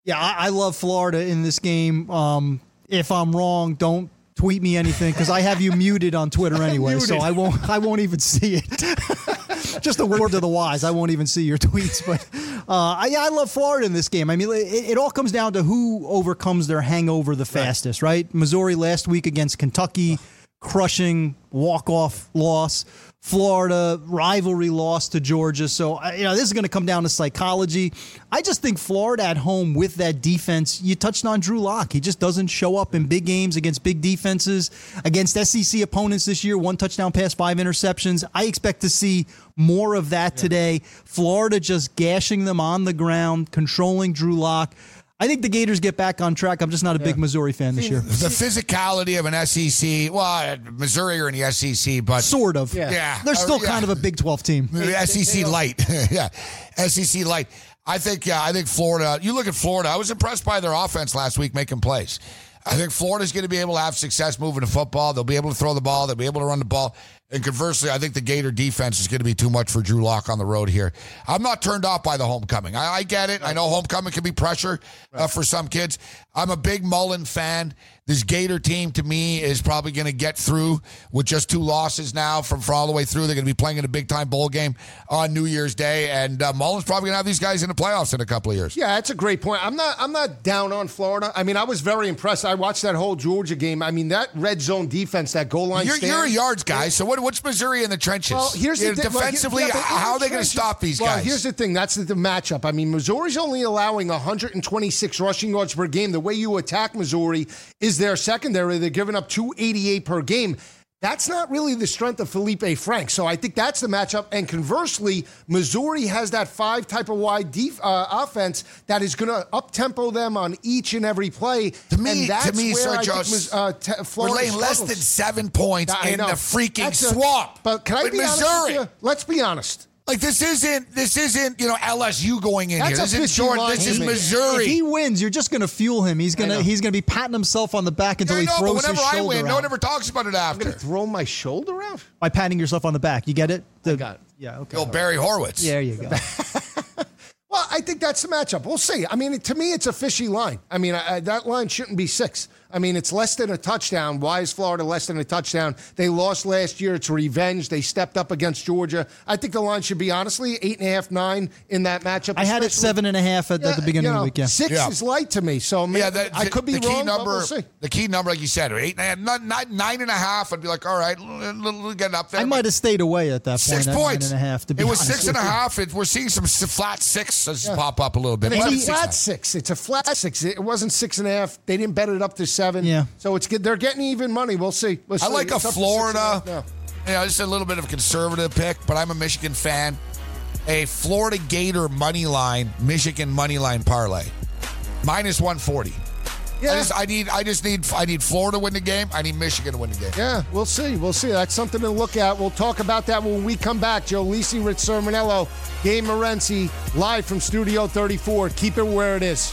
Yeah, I, I love Florida in this game. Um, if I'm wrong, don't tweet me anything because I have you muted on Twitter anyway, so I won't. I won't even see it. Just a word to the wise. I won't even see your tweets. But uh, I, I love Florida in this game. I mean, it, it all comes down to who overcomes their hangover the fastest, right? Missouri last week against Kentucky, crushing walk off loss. Florida rivalry loss to Georgia. So, you know, this is going to come down to psychology. I just think Florida at home with that defense, you touched on Drew Lock. He just doesn't show up in big games against big defenses, against SEC opponents this year. One touchdown pass, five interceptions. I expect to see more of that today. Florida just gashing them on the ground, controlling Drew Lock. I think the Gators get back on track. I'm just not a big Missouri fan this year. the physicality of an SEC. Well, Missouri are in the SEC, but Sort of. Yeah. Yeah. They're still Uh, yeah. kind of a Big 12 team. The SEC light. yeah. SEC light. I think, yeah, I think Florida, you look at Florida, I was impressed by their offense last week making plays. I think Florida's going to be able to have success moving the football. They'll be able to throw the ball. They'll be able to run the ball. And conversely, I think the Gator defense is going to be too much for Drew Lock on the road here. I'm not turned off by the homecoming. I, I get it. I know homecoming can be pressure uh, for some kids. I'm a big Mullen fan. This Gator team, to me, is probably going to get through with just two losses now from for all the way through. They're going to be playing in a big time bowl game on New Year's Day, and uh, Mullen's probably going to have these guys in the playoffs in a couple of years. Yeah, that's a great point. I'm not I'm not down on Florida. I mean, I was very impressed. I watched that whole Georgia game. I mean, that red zone defense, that goal line You're, stand. you're a yards guy, so what, what's Missouri in the trenches? Well, here's the You know, thing. well, defensively, yeah, how are they going to stop these well, guys? here's the thing. That's the, the matchup. I mean, Missouri's only allowing 126 rushing yards per game. The way you attack Missouri is their secondary. They're giving up 288 per game. That's not really the strength of Feleipe Frank. So I think that's the matchup. And conversely, Missouri has that five type of wide def- uh, offense that is going to up tempo them on each and every play. To me, and that's to me, where Sir I think Joe, Mis- uh, t- we're laying less than seven points I in know. the freaking That's a- swamp. But can I with be honest Missouri? with you? Let's be honest. Like this isn't this isn't you know LSU going in That's here. a This is fishy Jordan. line This is. Missouri. If he wins, you're just going to fuel him. He's gonna he's going to be patting himself on the back until I he know, but throws whenever his I shoulder win, out. no one ever talks about it after. I'm going after. to throw my shoulder out. by patting yourself on the back. You get it? The- got it. Yeah. Okay. Yo, Barry Horowitz. There you go. Well, I think that's the matchup. We'll see. I mean, to me, it's a fishy line. I mean, I, I- that line shouldn't be six. I mean, it's less than a touchdown. Why is Florida less than a touchdown? They lost last year. It's revenge. They stepped up against Georgia. I think the line should be honestly eight and a half, nine in that matchup. I had it seven and a half at, at the beginning you of the week. Yeah. Six Yeah. is light to me. So maybe, Yeah, that, I could be the key wrong, number. but we'll see. The key number, like you said, eight and a half, nine, nine, nine and a half. I'd be like, all right, get up there. I might have stayed away at that point. six at points Nine and a half. To be it was honest six and a with you. half. It, we're seeing some s- flat sixes pop up a little bit. It's a flat six. It's a flat six. It wasn't six and a half. They didn't bet it up to seven. Yeah. So it's good. They're getting even money. We'll see. We'll I see. like a It's up to six and Florida. half now. You know, just a little bit of a conservative pick, but I'm a Michigan fan. A Florida Gator money line, Michigan money line parlay, minus 140. I Yeah. just, I need, I just need, I need Florida to win the game. I need Michigan to win the game. Yeah, we'll see. We'll see. That's something to look at. We'll talk about that when we come back. Joe Lisi, Rich Cirminiello, Gabe Morency, live from Studio 34. Keep it where it is.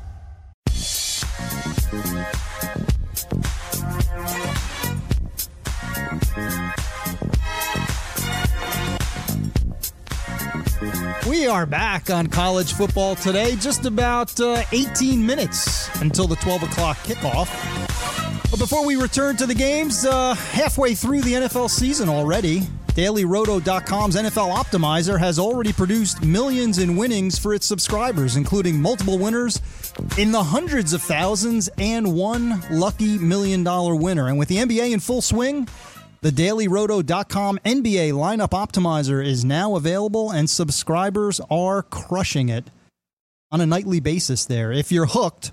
We are back on college football today. Just about uh, 18 minutes until the 12 o'clock kickoff. But before we return to the games, uh, halfway through the NFL season already, DailyRoto.com's NFL Optimizer has already produced millions in winnings for its subscribers, including multiple winners in the hundreds of thousands and one lucky million dollar winner. And with the NBA in full swing, the DailyRoto.com NBA lineup optimizer is now available, and subscribers are crushing it on a nightly basis there. If you're hooked,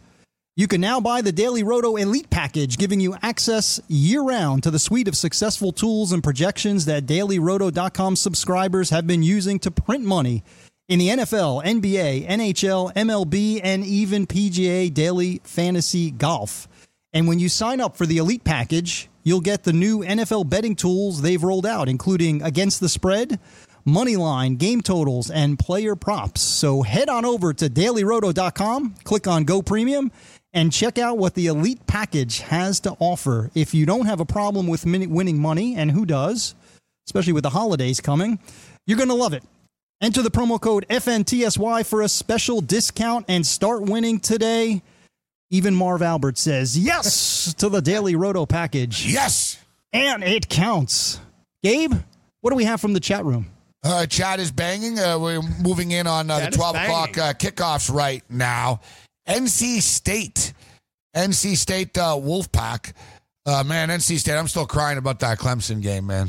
you can now buy the Daily Roto Elite Package, giving you access year round to the suite of successful tools and projections that DailyRoto.com subscribers have been using to print money in the NFL, NBA, NHL, MLB, and even PGA Daily Fantasy Golf. And when you sign up for the Elite Package, you'll get the new NFL betting tools they've rolled out, including Against the Spread, Money Line, Game Totals, and Player Props. So head on over to dailyroto.com, click on Go Premium, and check out what the Elite Package has to offer. If you don't have a problem with winning money, and who does, especially with the holidays coming, you're going to love it. Enter the promo code FNTSY for a special discount and start winning today. Even Marv Albert says yes to the Daily Roto package. Yes. And it counts. Gabe, what do we have from the chat room? Uh, Chad is banging. Uh, we're moving in on uh, the 12 o'clock uh, kickoffs right now. NC State. NC State uh, Wolfpack. Uh, man, NC State, I'm still crying about that Clemson game, man,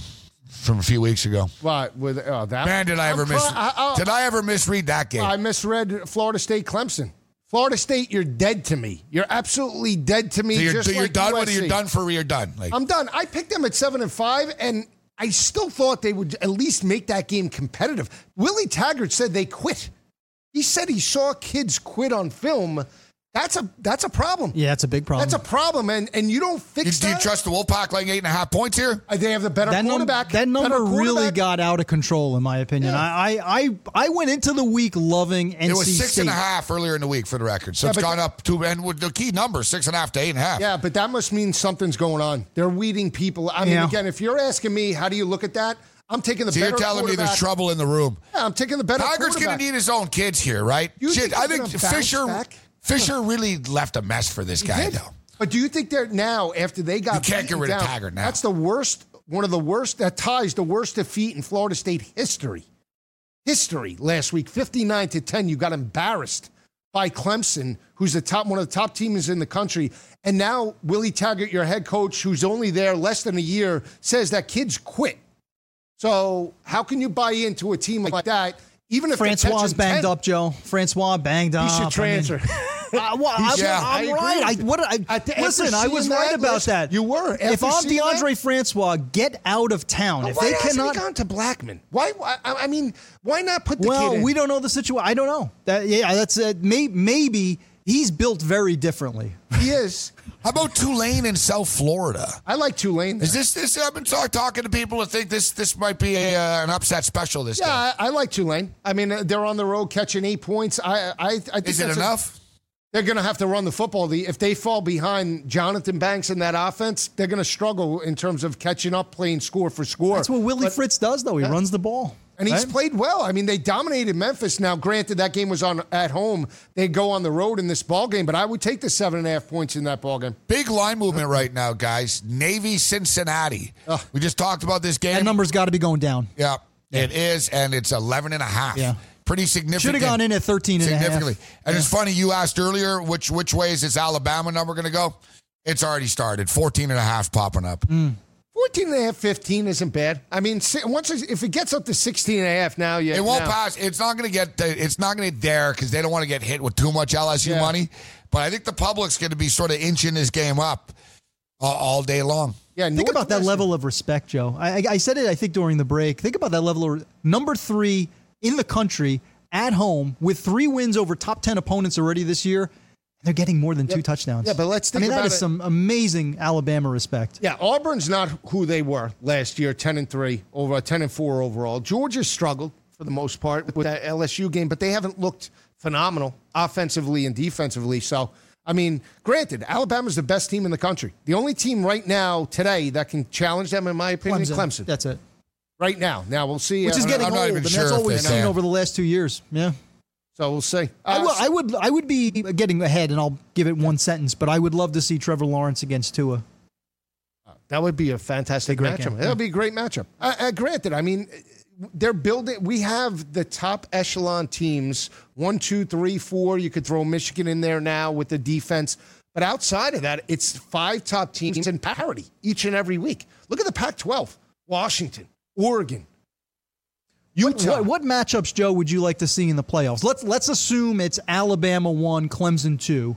from a few weeks ago. What with oh, that? Man, did I ever miss? I, I- uh, did I ever misread that game? I misread Florida State Clemson. Florida State, you're dead to me. You're absolutely dead to me. so you're, just you're like done. USC. You're done for you're done. Like I'm done. I picked them at seven and five, and I still thought they would at least make that game competitive. Willie Taggart said they quit. He said he saw kids quit on film. That's a that's a problem. Yeah, it's a big problem. That's a problem, and and you don't You- fix do you that. trust the Wolfpack laying eight and a half points here? Uh, they have the better that, num- quarterback. that number better really quarterback. got out of control, in my opinion. Yeah. I, I, I, I went into the week loving NC It was six State. and a half earlier in the week for the record, so Yeah, it's but- gone up to and with the key number six and a half to eight and a half. Yeah, but that must mean something's going on. They're weeding people. I mean, Yeah. again, if you're asking me, how do you look at that? I'm taking the So better you're telling me there's quarterback. trouble in the room. Yeah, I'm taking the better Tiger's going to quarterback. need his own kids here, right? You Shit, think I he's think gonna bounce Fisher back? Fisher really left a mess for this guy, though. But do you think they're now after they got You can't get beaten rid of down, Taggart now. That's the worst, one of the worst. That ties the worst defeat in Florida State history. History last week, fifty-nine to ten. You got embarrassed by Clemson, who's the top one of the top teams in the country, and now Willie Taggart, your head coach, who's only there less than a year, says that kids quit. So how can you buy into a team like that? Even if they're Francois catching banged 10? up, Joe. Francois banged up. He should I mean, transfer. Uh, well, I'm, Yeah. I'm I right. I, what, I, I thi- listen, I was right that, about listen, that. you were. If After I'm Deondre that? Francois, get out of town. if why they hasn't cannot, he gone to Blackman? Why? why I I mean, why not put the well, kid in? we don't know the situation. I don't know. That, yeah, that's uh, may, maybe he's built very differently. He is. How about Tulane in South Florida? I like Tulane. Is this this? I've been talk, talking to people who think this this might be a, uh, an upset special. This game. Yeah, I, I like Tulane. I mean, uh, they're on the road catching eight points. I, I, I think Is it that's a- enough? They're going to have to run the football. If they fall behind Jonathan Banks in that offense, they're going to struggle in terms of catching up, playing score for score. That's what Willie But- Fritz does, though. He runs the ball. And he's right? played well. I mean, they dominated Memphis. Now, granted, that game was on at home. They go on the road in this ball game, but I would take the seven and a half points in that ball game. Big line movement right now, guys. Navy Cincinnati. Ugh. We just talked about this game. That number's got to be going down. Yeah, it is, and it's 11 and a half. Yeah. Pretty significant. Should have gone in at 13 and a half. significantly. And it's funny, you asked earlier which which way is this Alabama number going to go? It's already started. 14 and a half popping up. Mm. 14 and a half, 15 isn't bad. I mean, once if it gets up to 16 and a half now, yeah. It won't now- pass. It's not going to get. It's not going to get there because they don't want to get hit with too much LSU Yeah. money. But I think the public's going to be sort of inching this game up uh, all day long. Yeah, Think about that level of respect, Joe. I, I, I said it, I think, during the break. Think about that level of number three in the country at home with three wins over top 10 opponents already this year. They're getting more than two touchdowns. Yeah, but let's I think mean, that is it. some amazing Alabama respect. Yeah, Auburn's not who they were last year, 10 and 3 over 10 and 4 overall. Georgia struggled for the most part with that LSU game, but they haven't looked phenomenal offensively and defensively. So, I mean, granted, Alabama's the best team in the country. The only team right now today that can challenge them in my opinion is Clemson. That's it. Right now. Now we'll see. Which is uh, getting I'm not old, and sure that's all we've seen over the last two years. Yeah. so we'll see. I, Uh, will, I would I would be getting ahead, and I'll give it one sentence, but I would love to see Trevor Lawrence against Tua. That would be a fantastic Be a great matchup. game, That would be a great matchup. Uh, uh, granted, I mean, they're building. We have the top echelon teams one, two, three, four. You could throw Michigan in there now with the defense. But outside of that, it's five top teams in parity each and every week. Look at the Pac 12 Washington, Oregon, What, Utah. what, what matchups, Joe, would you like to see in the playoffs? Let's let's assume it's Alabama one, Clemson two,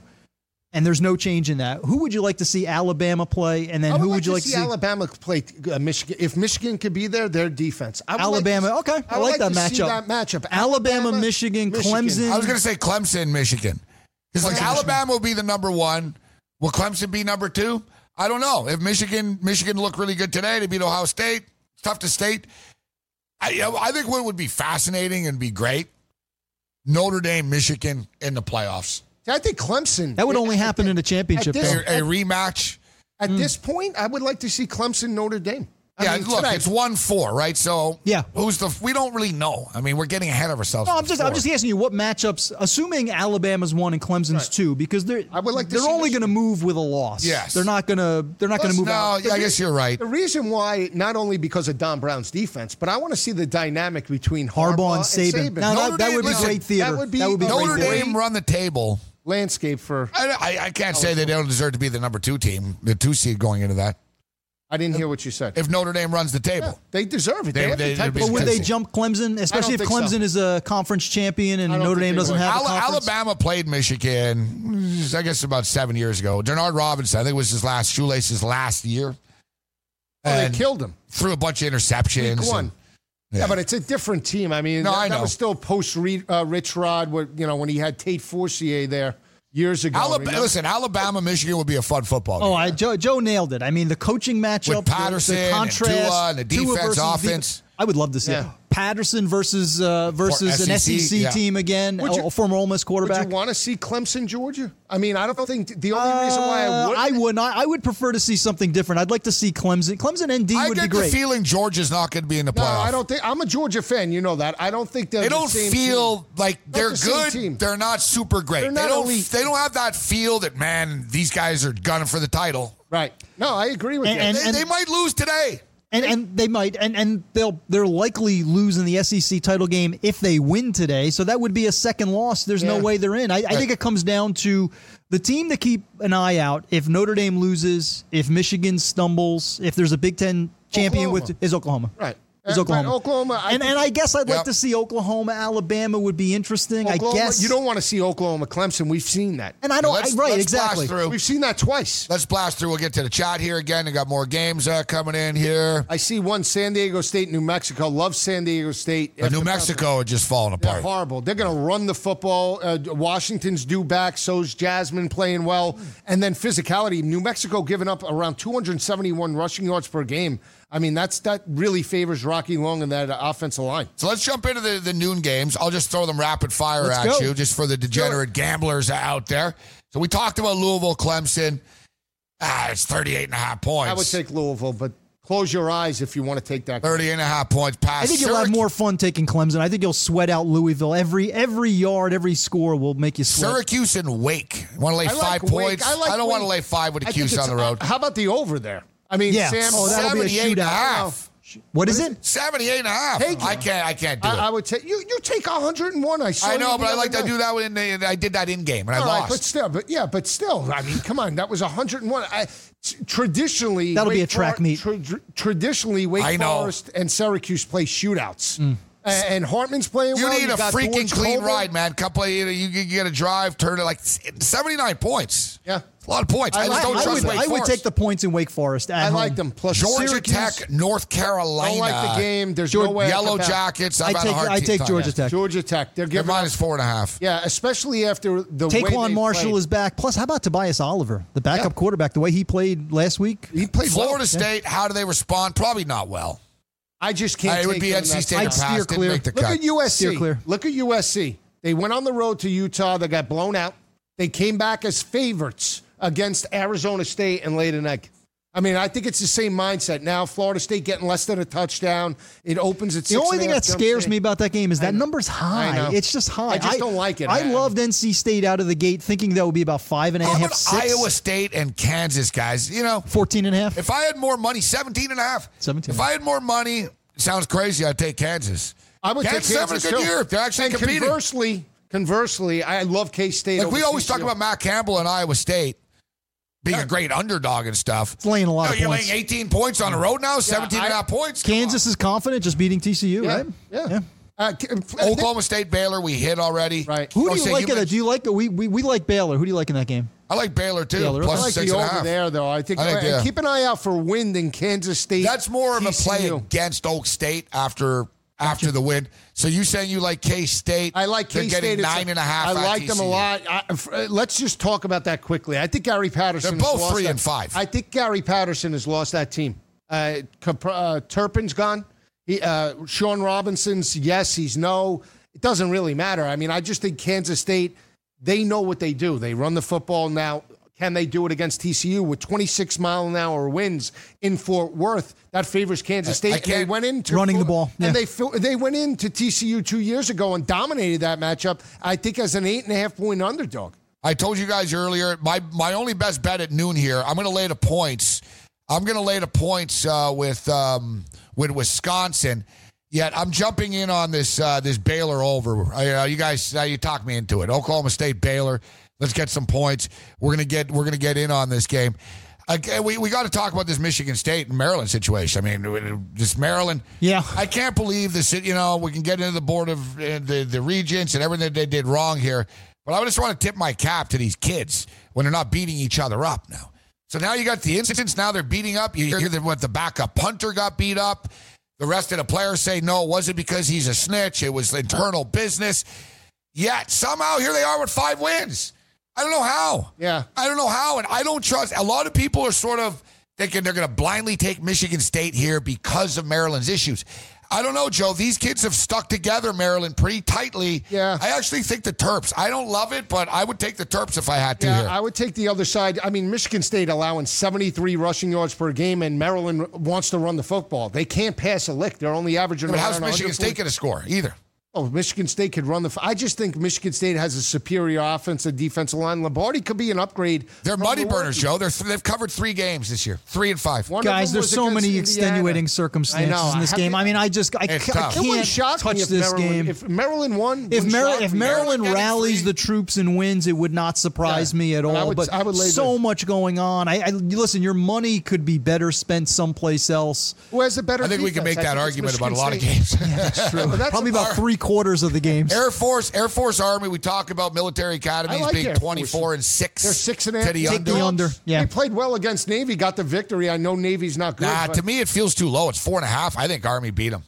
and there's no change in that. Who would you like to see Alabama play, and then I who like would you to like to see see? Alabama play uh, Michigan? If Michigan could be there, their defense. I would like Alabama, to- okay, I would like that to see matchup. That matchup. Alabama, Michigan, Clemson. I was going to say Clemson, Michigan. Because like Clemson, Alabama will be the number one. Will Clemson be number two? I don't know. If Michigan Michigan looked really good today, they beat Ohio State. It's tough to state. I, I think what would be fascinating and be great, Notre Dame, Michigan in the playoffs. I think Clemson. That would only happen in a championship. This- A, a rematch. At hmm. this point, I would like to see Clemson Notre Dame. I Yeah, mean, look, today- it's one four, right? So Yeah. who's the? We don't really know. I mean, we're getting ahead of ourselves. No, I'm just the I'm just asking you what matchups, assuming Alabama's one and Clemson's two, because they're I would like to they're only going to move with a loss. Yes. they're not going to they're not going to move. No, out. yeah, I guess you're right. The reason why, not only because of Don Brown's defense, but I want to see the dynamic between Harbaugh Harbaugh, and Saban. Now, Notre that, that Dame- would be listen, great theater. that would be- that would be Notre great theater. Dame run the table. Landscape for. I, I, I can't say they don't deserve to be the number two team, the two seed going into that. I didn't hear what you said. If Notre Dame runs the table, They deserve it. They- They, have they- the type they'd be But would they jump Clemson, especially if think so. Clemson is a conference champion and Notre Dame doesn't would. have a Alabama played Michigan, I guess about seven years ago. Denard Robinson, I think it was his last shoelaces last year. Oh, they killed him. threw a bunch of interceptions. Week one. And- Yeah. but it's a different team. I mean, No, that, I that was still post Re- uh, Rich Rod, where, you know, when he had Tate Forcier there years ago. Alabama, remember? listen, Alabama, Michigan would be a fun football game. Oh, I, Joe, Joe nailed it. I mean, the coaching matchup, With Patterson the, and the contrast, Tua and the defense, versus offense. I would love to see Yeah. it. Patterson versus uh, versus an SEC, SEC yeah. team again, Would you- a former Ole Miss quarterback. Would quarterback. you want to see Clemson, Georgia? I mean, I don't think the only reason why I Uh, would. I would not. I would prefer to see something different. I'd like to see Clemson. Clemson ND I would get the feeling Georgia's not going to be in the No, playoff. I don't think. I'm a Georgia fan. You know that. I don't think they're They don't same feel team. like Not they're the good. team. They're not super great. They're not they don't. elite. They don't have that feel that man. These guys are gunning for the title. Right. No, I agree with And- you. and- They, they might lose today. And and they might and and they'll they're likely lose in the SEC title game if they win today. So that would be a second loss. There's no way they're in. I, I think it comes down to the team to keep an eye out. If Notre Dame loses, if Michigan stumbles, if there's a Big Ten champion Oklahoma. with is Oklahoma. Right. Is Oklahoma. but Oklahoma, I and think- and I guess I'd like to see Oklahoma, Alabama would be interesting. Oklahoma, I guess you don't want to see Oklahoma, Clemson. We've seen that. And I don't. Let's- I, right. let's exactly. blast through. We've seen that twice. Let's blast through. We'll get to the chat here again. We got more games uh, coming in here. I see one San Diego State, New Mexico. Love San Diego State. But New After- Mexico are just falling They're apart. horrible. They're going to run the football. Uh, Washington's due back. So's Jasmine playing well. And then physicality. New Mexico giving up around 271 rushing yards per game. I mean, that's that really favors Rocky Long and that uh, offensive line. So let's jump into the, the noon games. I'll just throw them rapid fire Let's at go. you, just for the degenerate gamblers out there. So we talked about Louisville, Clemson. Ah, it's 38 and a half points. I would take Louisville, but close your eyes if you want to take that. 30 and a half points past I think you'll have more fun taking Clemson. I think you'll sweat out Louisville. Every every yard, every score will make you sweat. Syracuse and Wake. Want to lay I five Wake. points? I like don't want to lay five with I a think Cuse on the road. uh, how about the over there? I mean, Yeah. Sam. Oh, that'll be a 78 and a shootout. half. What is it? 78 and a half. Take it. I can't. I can't do I, it. I would take you. You take 101. I I know, but I other like to do that when they, I did that in game and I All right, lost. but still, but yeah, but still, I mean, come on, that was 101. I, t- traditionally, That'll be a track For- meet. tra- tra- traditionally, Wake I know. Forest and Syracuse play shootouts, mm. A- and Hartman's playing you well. need a got freaking George clean Colbert. ride, man. Couple, you, you, you get a drive, turn it like 79 points. Yeah. It's a lot of points. I, I just like- don't I trust would, Wake I would take the points in Wake Forest. At I home. like them. Plus Georgia Syracuse, Tech, North Carolina. Don't like the game. There's George- no way. I Yellow come. Jackets. I I've take a hard I t- take time. Georgia Tech. Georgia Tech. They're They're giving. minus four and a half. yeah, especially after the way TaQuon Marshall played. is back. Plus, how about Tobias Oliver, the backup Yeah. quarterback? The way he played last week. He played Florida well. State, how do they respond? Probably not well. I just can't. Uh, it would be NC State spot. or steer clear. Look cut. at USC. Steer clear. Look at USC. They went on the road to Utah. They got blown out. They came back as favorites against Arizona State and laid an egg. I mean, I think it's the same mindset now. Florida State getting less than a touchdown. It opens at The only thing that scares in. me about that game is that number's high. It's just high. I just don't like it. I I- loved NC State out of the gate, thinking that would be about five and a How half, about six, Iowa State and Kansas, guys? You know, 14 and a half. if I had more money, 17 and a half. 17. If I had more money, sounds crazy, I'd take Kansas. I would Kansas take having a Kansas good too. year. They're actually and competing. Conversely, conversely, I love K State. Like we always talk about Matt Campbell and Iowa State being a great underdog and stuff. It's laying a lot No, of you're points. laying 18 points on the road now, 17 and a I- half points. Come Kansas is confident, just beating TCU, Yeah, right? yeah. Uh, K- on. Oklahoma State, Baylor, we hit already. Right. Who Oh, do you so like in that? Do you like we, we we like Baylor? Who do you like in that game? I like Baylor too. Baylor, plus I I like six the and over half. there, though. I think, I think, uh, yeah. keep an eye out for wind in Kansas State. That's more of a play against Oak State after after the win. So you saying you like K State? I like They're K getting State. nine and a half. I like them a lot. I, f- uh, let's just talk about that quickly. I think Gary Patterson. They're has both lost three that- and five. I think Gary Patterson has lost that team. Uh, uh, Turpin's gone. He, uh, Shawn Robinson's yes, he's no. It doesn't really matter. I mean, I just think Kansas State. They know what they do. They run the football now. Can they do it against TCU with 26 mile an hour winds in Fort Worth? That favors Kansas State. I And they went into Running the ball, yeah. and they they went into TCU two years ago and dominated that matchup. I think as an eight and a half point underdog. I told you guys earlier, my my only best bet at noon here. I'm going to lay the points. I'm going to lay the points uh, with um, with Wisconsin. Yet I'm jumping in on this uh, this Baylor over. I, uh, you guys, uh, you talk me into it. Oklahoma State Baylor. Let's get some points. We're gonna get we're gonna get in on this game. Again, we we got to talk about this Michigan State and Maryland situation. I mean, just Maryland. Yeah. I can't believe this. You know, we can get into the board of uh, the the regents and everything that they did wrong here. But I just want to tip my cap to these kids when they're not beating each other up now. So now you got the incidents. Now they're beating up. You hear that what the backup punter got beat up. The rest of the players say no, it wasn't because he's a snitch. It was internal business. Yet somehow here they are with five wins. I don't know how. Yeah. I don't know how, and I don't trust. A lot of people are sort of thinking they're going to blindly take Michigan State here because of Maryland's issues. I don't know, Joe. These kids have stuck together, Maryland, pretty tightly. Yeah. I actually think the Terps. I don't love it, but I would take the Terps if I had to. Yeah, here. I would take the other side. I mean, Michigan State allowing 73 rushing yards per game, and Maryland wants to run the football. They can't pass a lick. They're only averaging. but how's Michigan 140 State going to score? Either. Oh, Michigan State could run the. f- I just think Michigan State has a superior offensive defensive line. Lombardi could be an upgrade. They're money burners, Joe. They're th- they've covered three games this year, three and five. One Guys, there's so many Indiana. extenuating circumstances in this How game. can- I mean, I just I, ca- I can't shock touch me this Maryland, game. If Maryland won, If, Mar- if me. Maryland rallies the troops and wins, it would not surprise Yeah. me at But I all. would- but I would lay so the- much going on. I, I listen. Your money could be better spent someplace else. who has a better? I think we can make that argument about a lot of State. games. That's true. Probably about three quarters of the games. Air Force, Air Force Army. We talk about military academies I like being Air twenty-four and six. They're six and a half. to the Take under. the under. Yeah. They played well against Navy, got the victory. I know Navy's not good. Nah, but to me it feels too low. It's four and a half. I think Army beat them.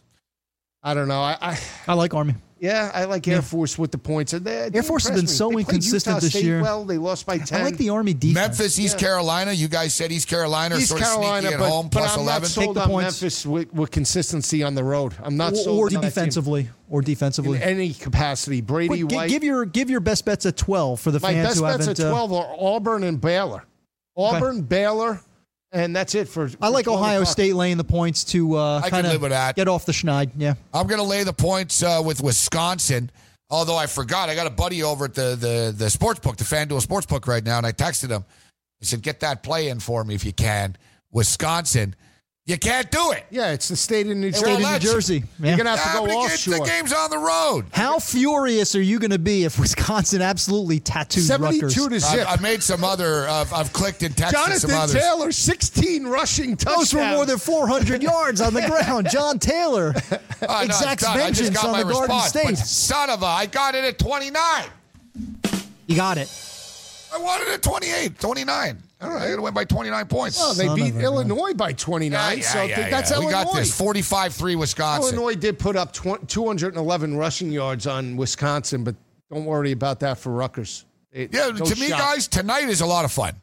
I don't know. I, I I like Army. Yeah, I like Air Force with the points. They- they Air Force has been me. so They inconsistent Utah this State year. Well, they lost by ten. I like the Army defense. Memphis, East Carolina. You guys said East Carolina, East sort Carolina, of sneaky but, at home, but plus I'm eleven. not sold Take the on points. Memphis with, with consistency on the road. I'm not or, sold or on that team defensively, or defensively. in any capacity. Brady Quick, White. give your give your best bets at twelve for the my fans best who bets haven't. at uh, 12 are Auburn and Baylor. Auburn, Baylor, and that's it for. I for like Ohio o'clock. State laying the points to uh, I kind of get off the schneid. Yeah, I'm going to lay the points uh, with Wisconsin. Although I forgot, I got a buddy over at the the the sports book, the FanDuel sports book right now, and I texted him. I said, "Get that play in for me if you can." Wisconsin, you can't do it. Yeah, it's the state of New Jersey. won't State of New let you. Jersey. You're gonna have Yeah, to go it gets- the game's on the road. How furious are you going to be if Wisconsin absolutely tattoos Rutgers? Seventy-two to I've, zip. I've made some other. I've, I've clicked and texted some Jonathan others. Taylor, sixteen rushing touchdowns. Those were more than 400 yards on the ground. John Taylor ah, no, exacts done. I just vengeance on my the Garden State. Son of a, I got it at 29. You got it. I wanted it at 28, 29. All right, I got to win by 29 points. Oh, they Son beat of a Illinois by 29. Yeah, so yeah, yeah, that's yeah. Illinois. We got this 45 3 Wisconsin. Illinois did put up tw- 211 rushing yards on Wisconsin, but don't worry about that for Rutgers. They- Yeah, no to me, shot. guys, tonight is a lot of fun.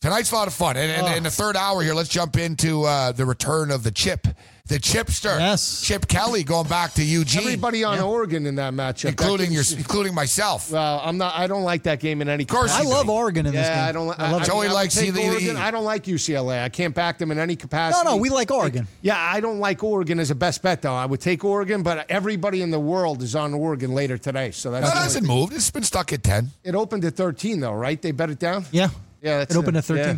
Tonight's a lot of fun. And, and in the third hour here, let's jump into uh, the return of the chip. The chipster. Yes. Chip Kelly going back to Eugene. Everybody on Oregon in that matchup, including That your, including myself. Well, I'm not. I don't like that game in any. course I love. Oregon in this game. Yeah, I don't. li- I love I, it. Joey I would likes take either- Oregon. I don't like UCLA. I can't back them in any capacity. No, no, we like Oregon. Yeah, I don't like Oregon as a best bet though. I would take Oregon, but everybody in the world is on Oregon later today, so that's. That hasn't thing. moved. It's been stuck at 10. It opened at 13 though, right? They bet it down. Yeah. Yeah, that's It opened at 13. yeah.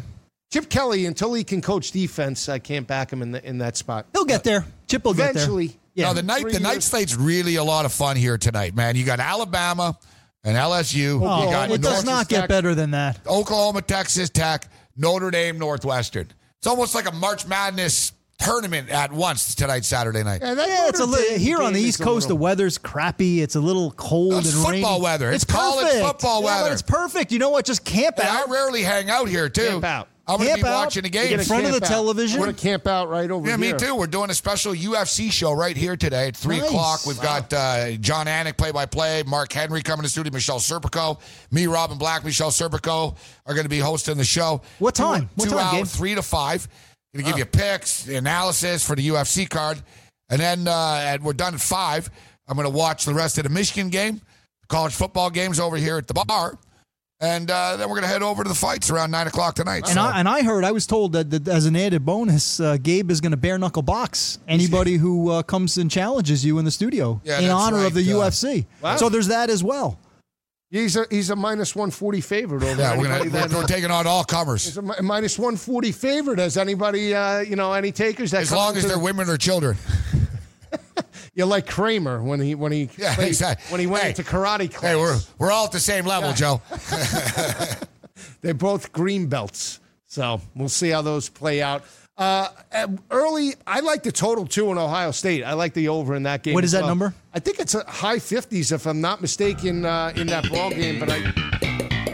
Chip Kelly, until he can coach defense, I can't back him in the, in that spot. He'll get there. Chip will Eventually. get there. Yeah. No, the night Three the night years. slate's really a lot of fun here tonight, man. You got Alabama and LSU. Oh, you got it does North- not get better than that. Oklahoma, Texas Tech, Notre Dame, Northwestern. It's almost like a March Madness tournament at once tonight, Saturday night. Yeah, Yeah, it's a Notre li- here on the East is a Coast. The weather's crappy. It's a little cold It's and football rainy. weather. It's college perfect. football Yeah, but weather. it's perfect. You know what? Just camp And I rarely hang out here too. Camp out. I'm going to be out. watching the game. In front of the out. television? We're gonna camp out right over Yeah, here. Yeah, me too. We're doing a special UFC show right here today at 3 Nice. o'clock. We've got uh, Jon Anik, play by play, Mark Henry coming to studio, Michelle Serpico, me, Robin Black, Michelle Serpico are going to be hosting the show. What Two- time? What two time, hours, Gabe? 3 to 5. Going to give you picks, analysis for the UFC card. And then uh, and we're done at 5. I'm going to watch the rest of the Michigan game, college football games over here at the bar. And uh, then we're going to head over to the fights around 9 o'clock tonight. And So- I, and I heard, I was told that, that as an added bonus, uh, Gabe is going to bare knuckle box anybody who uh, comes and challenges you in the studio Yeah, in honor right, of the uh, UFC. So there's that as well. He's a he's a minus 140 favorite over yeah, we're, gonna, that- we're, we're taking on all comers. He's a mi- minus 140 favorite. Has anybody, uh, you know, any takers? That As long as they're the- women or children. you like Kramer when he when he Yeah, played- exactly. when he went Hey, into karate class. Hey, we're we're all at the same level, Joe. They're both green belts. So we'll see how those play out. Uh, uh, early, I like the total two in Ohio State. I like the over in that game. What is as that well. number? I think it's a high 50s, if I'm not mistaken, uh, in that ball game. But I,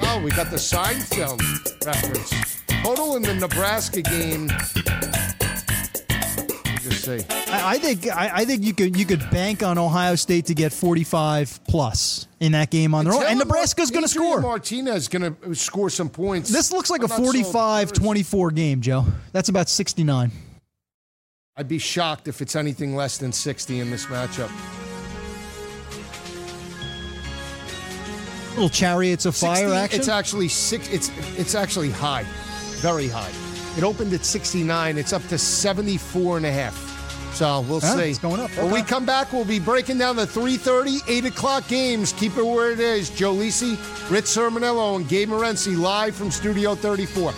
oh, we got the Seinfeld reference. Total in the Nebraska game. Let me just see. I, I think I, I think you could you could bank on Ohio State to get 45 plus in that game on their own, and Nebraska's going to score. Martinez going to uh, score some points. This looks like I'm a 45-24 game, Joe. That's about 69. I'd be shocked if it's anything less than 60 in this matchup. Little chariots of fire 60, action. It's actually six. It's it's actually high, very high. It opened at 69. It's up to 74 and a half. So we'll Ah, see. it's going up. When we come back, we'll be breaking down the 3:30, 8 o'clock games. Keep it where it is. Joe Lisi, Rich Cirminiello, and Gabe Morency live from Studio 34.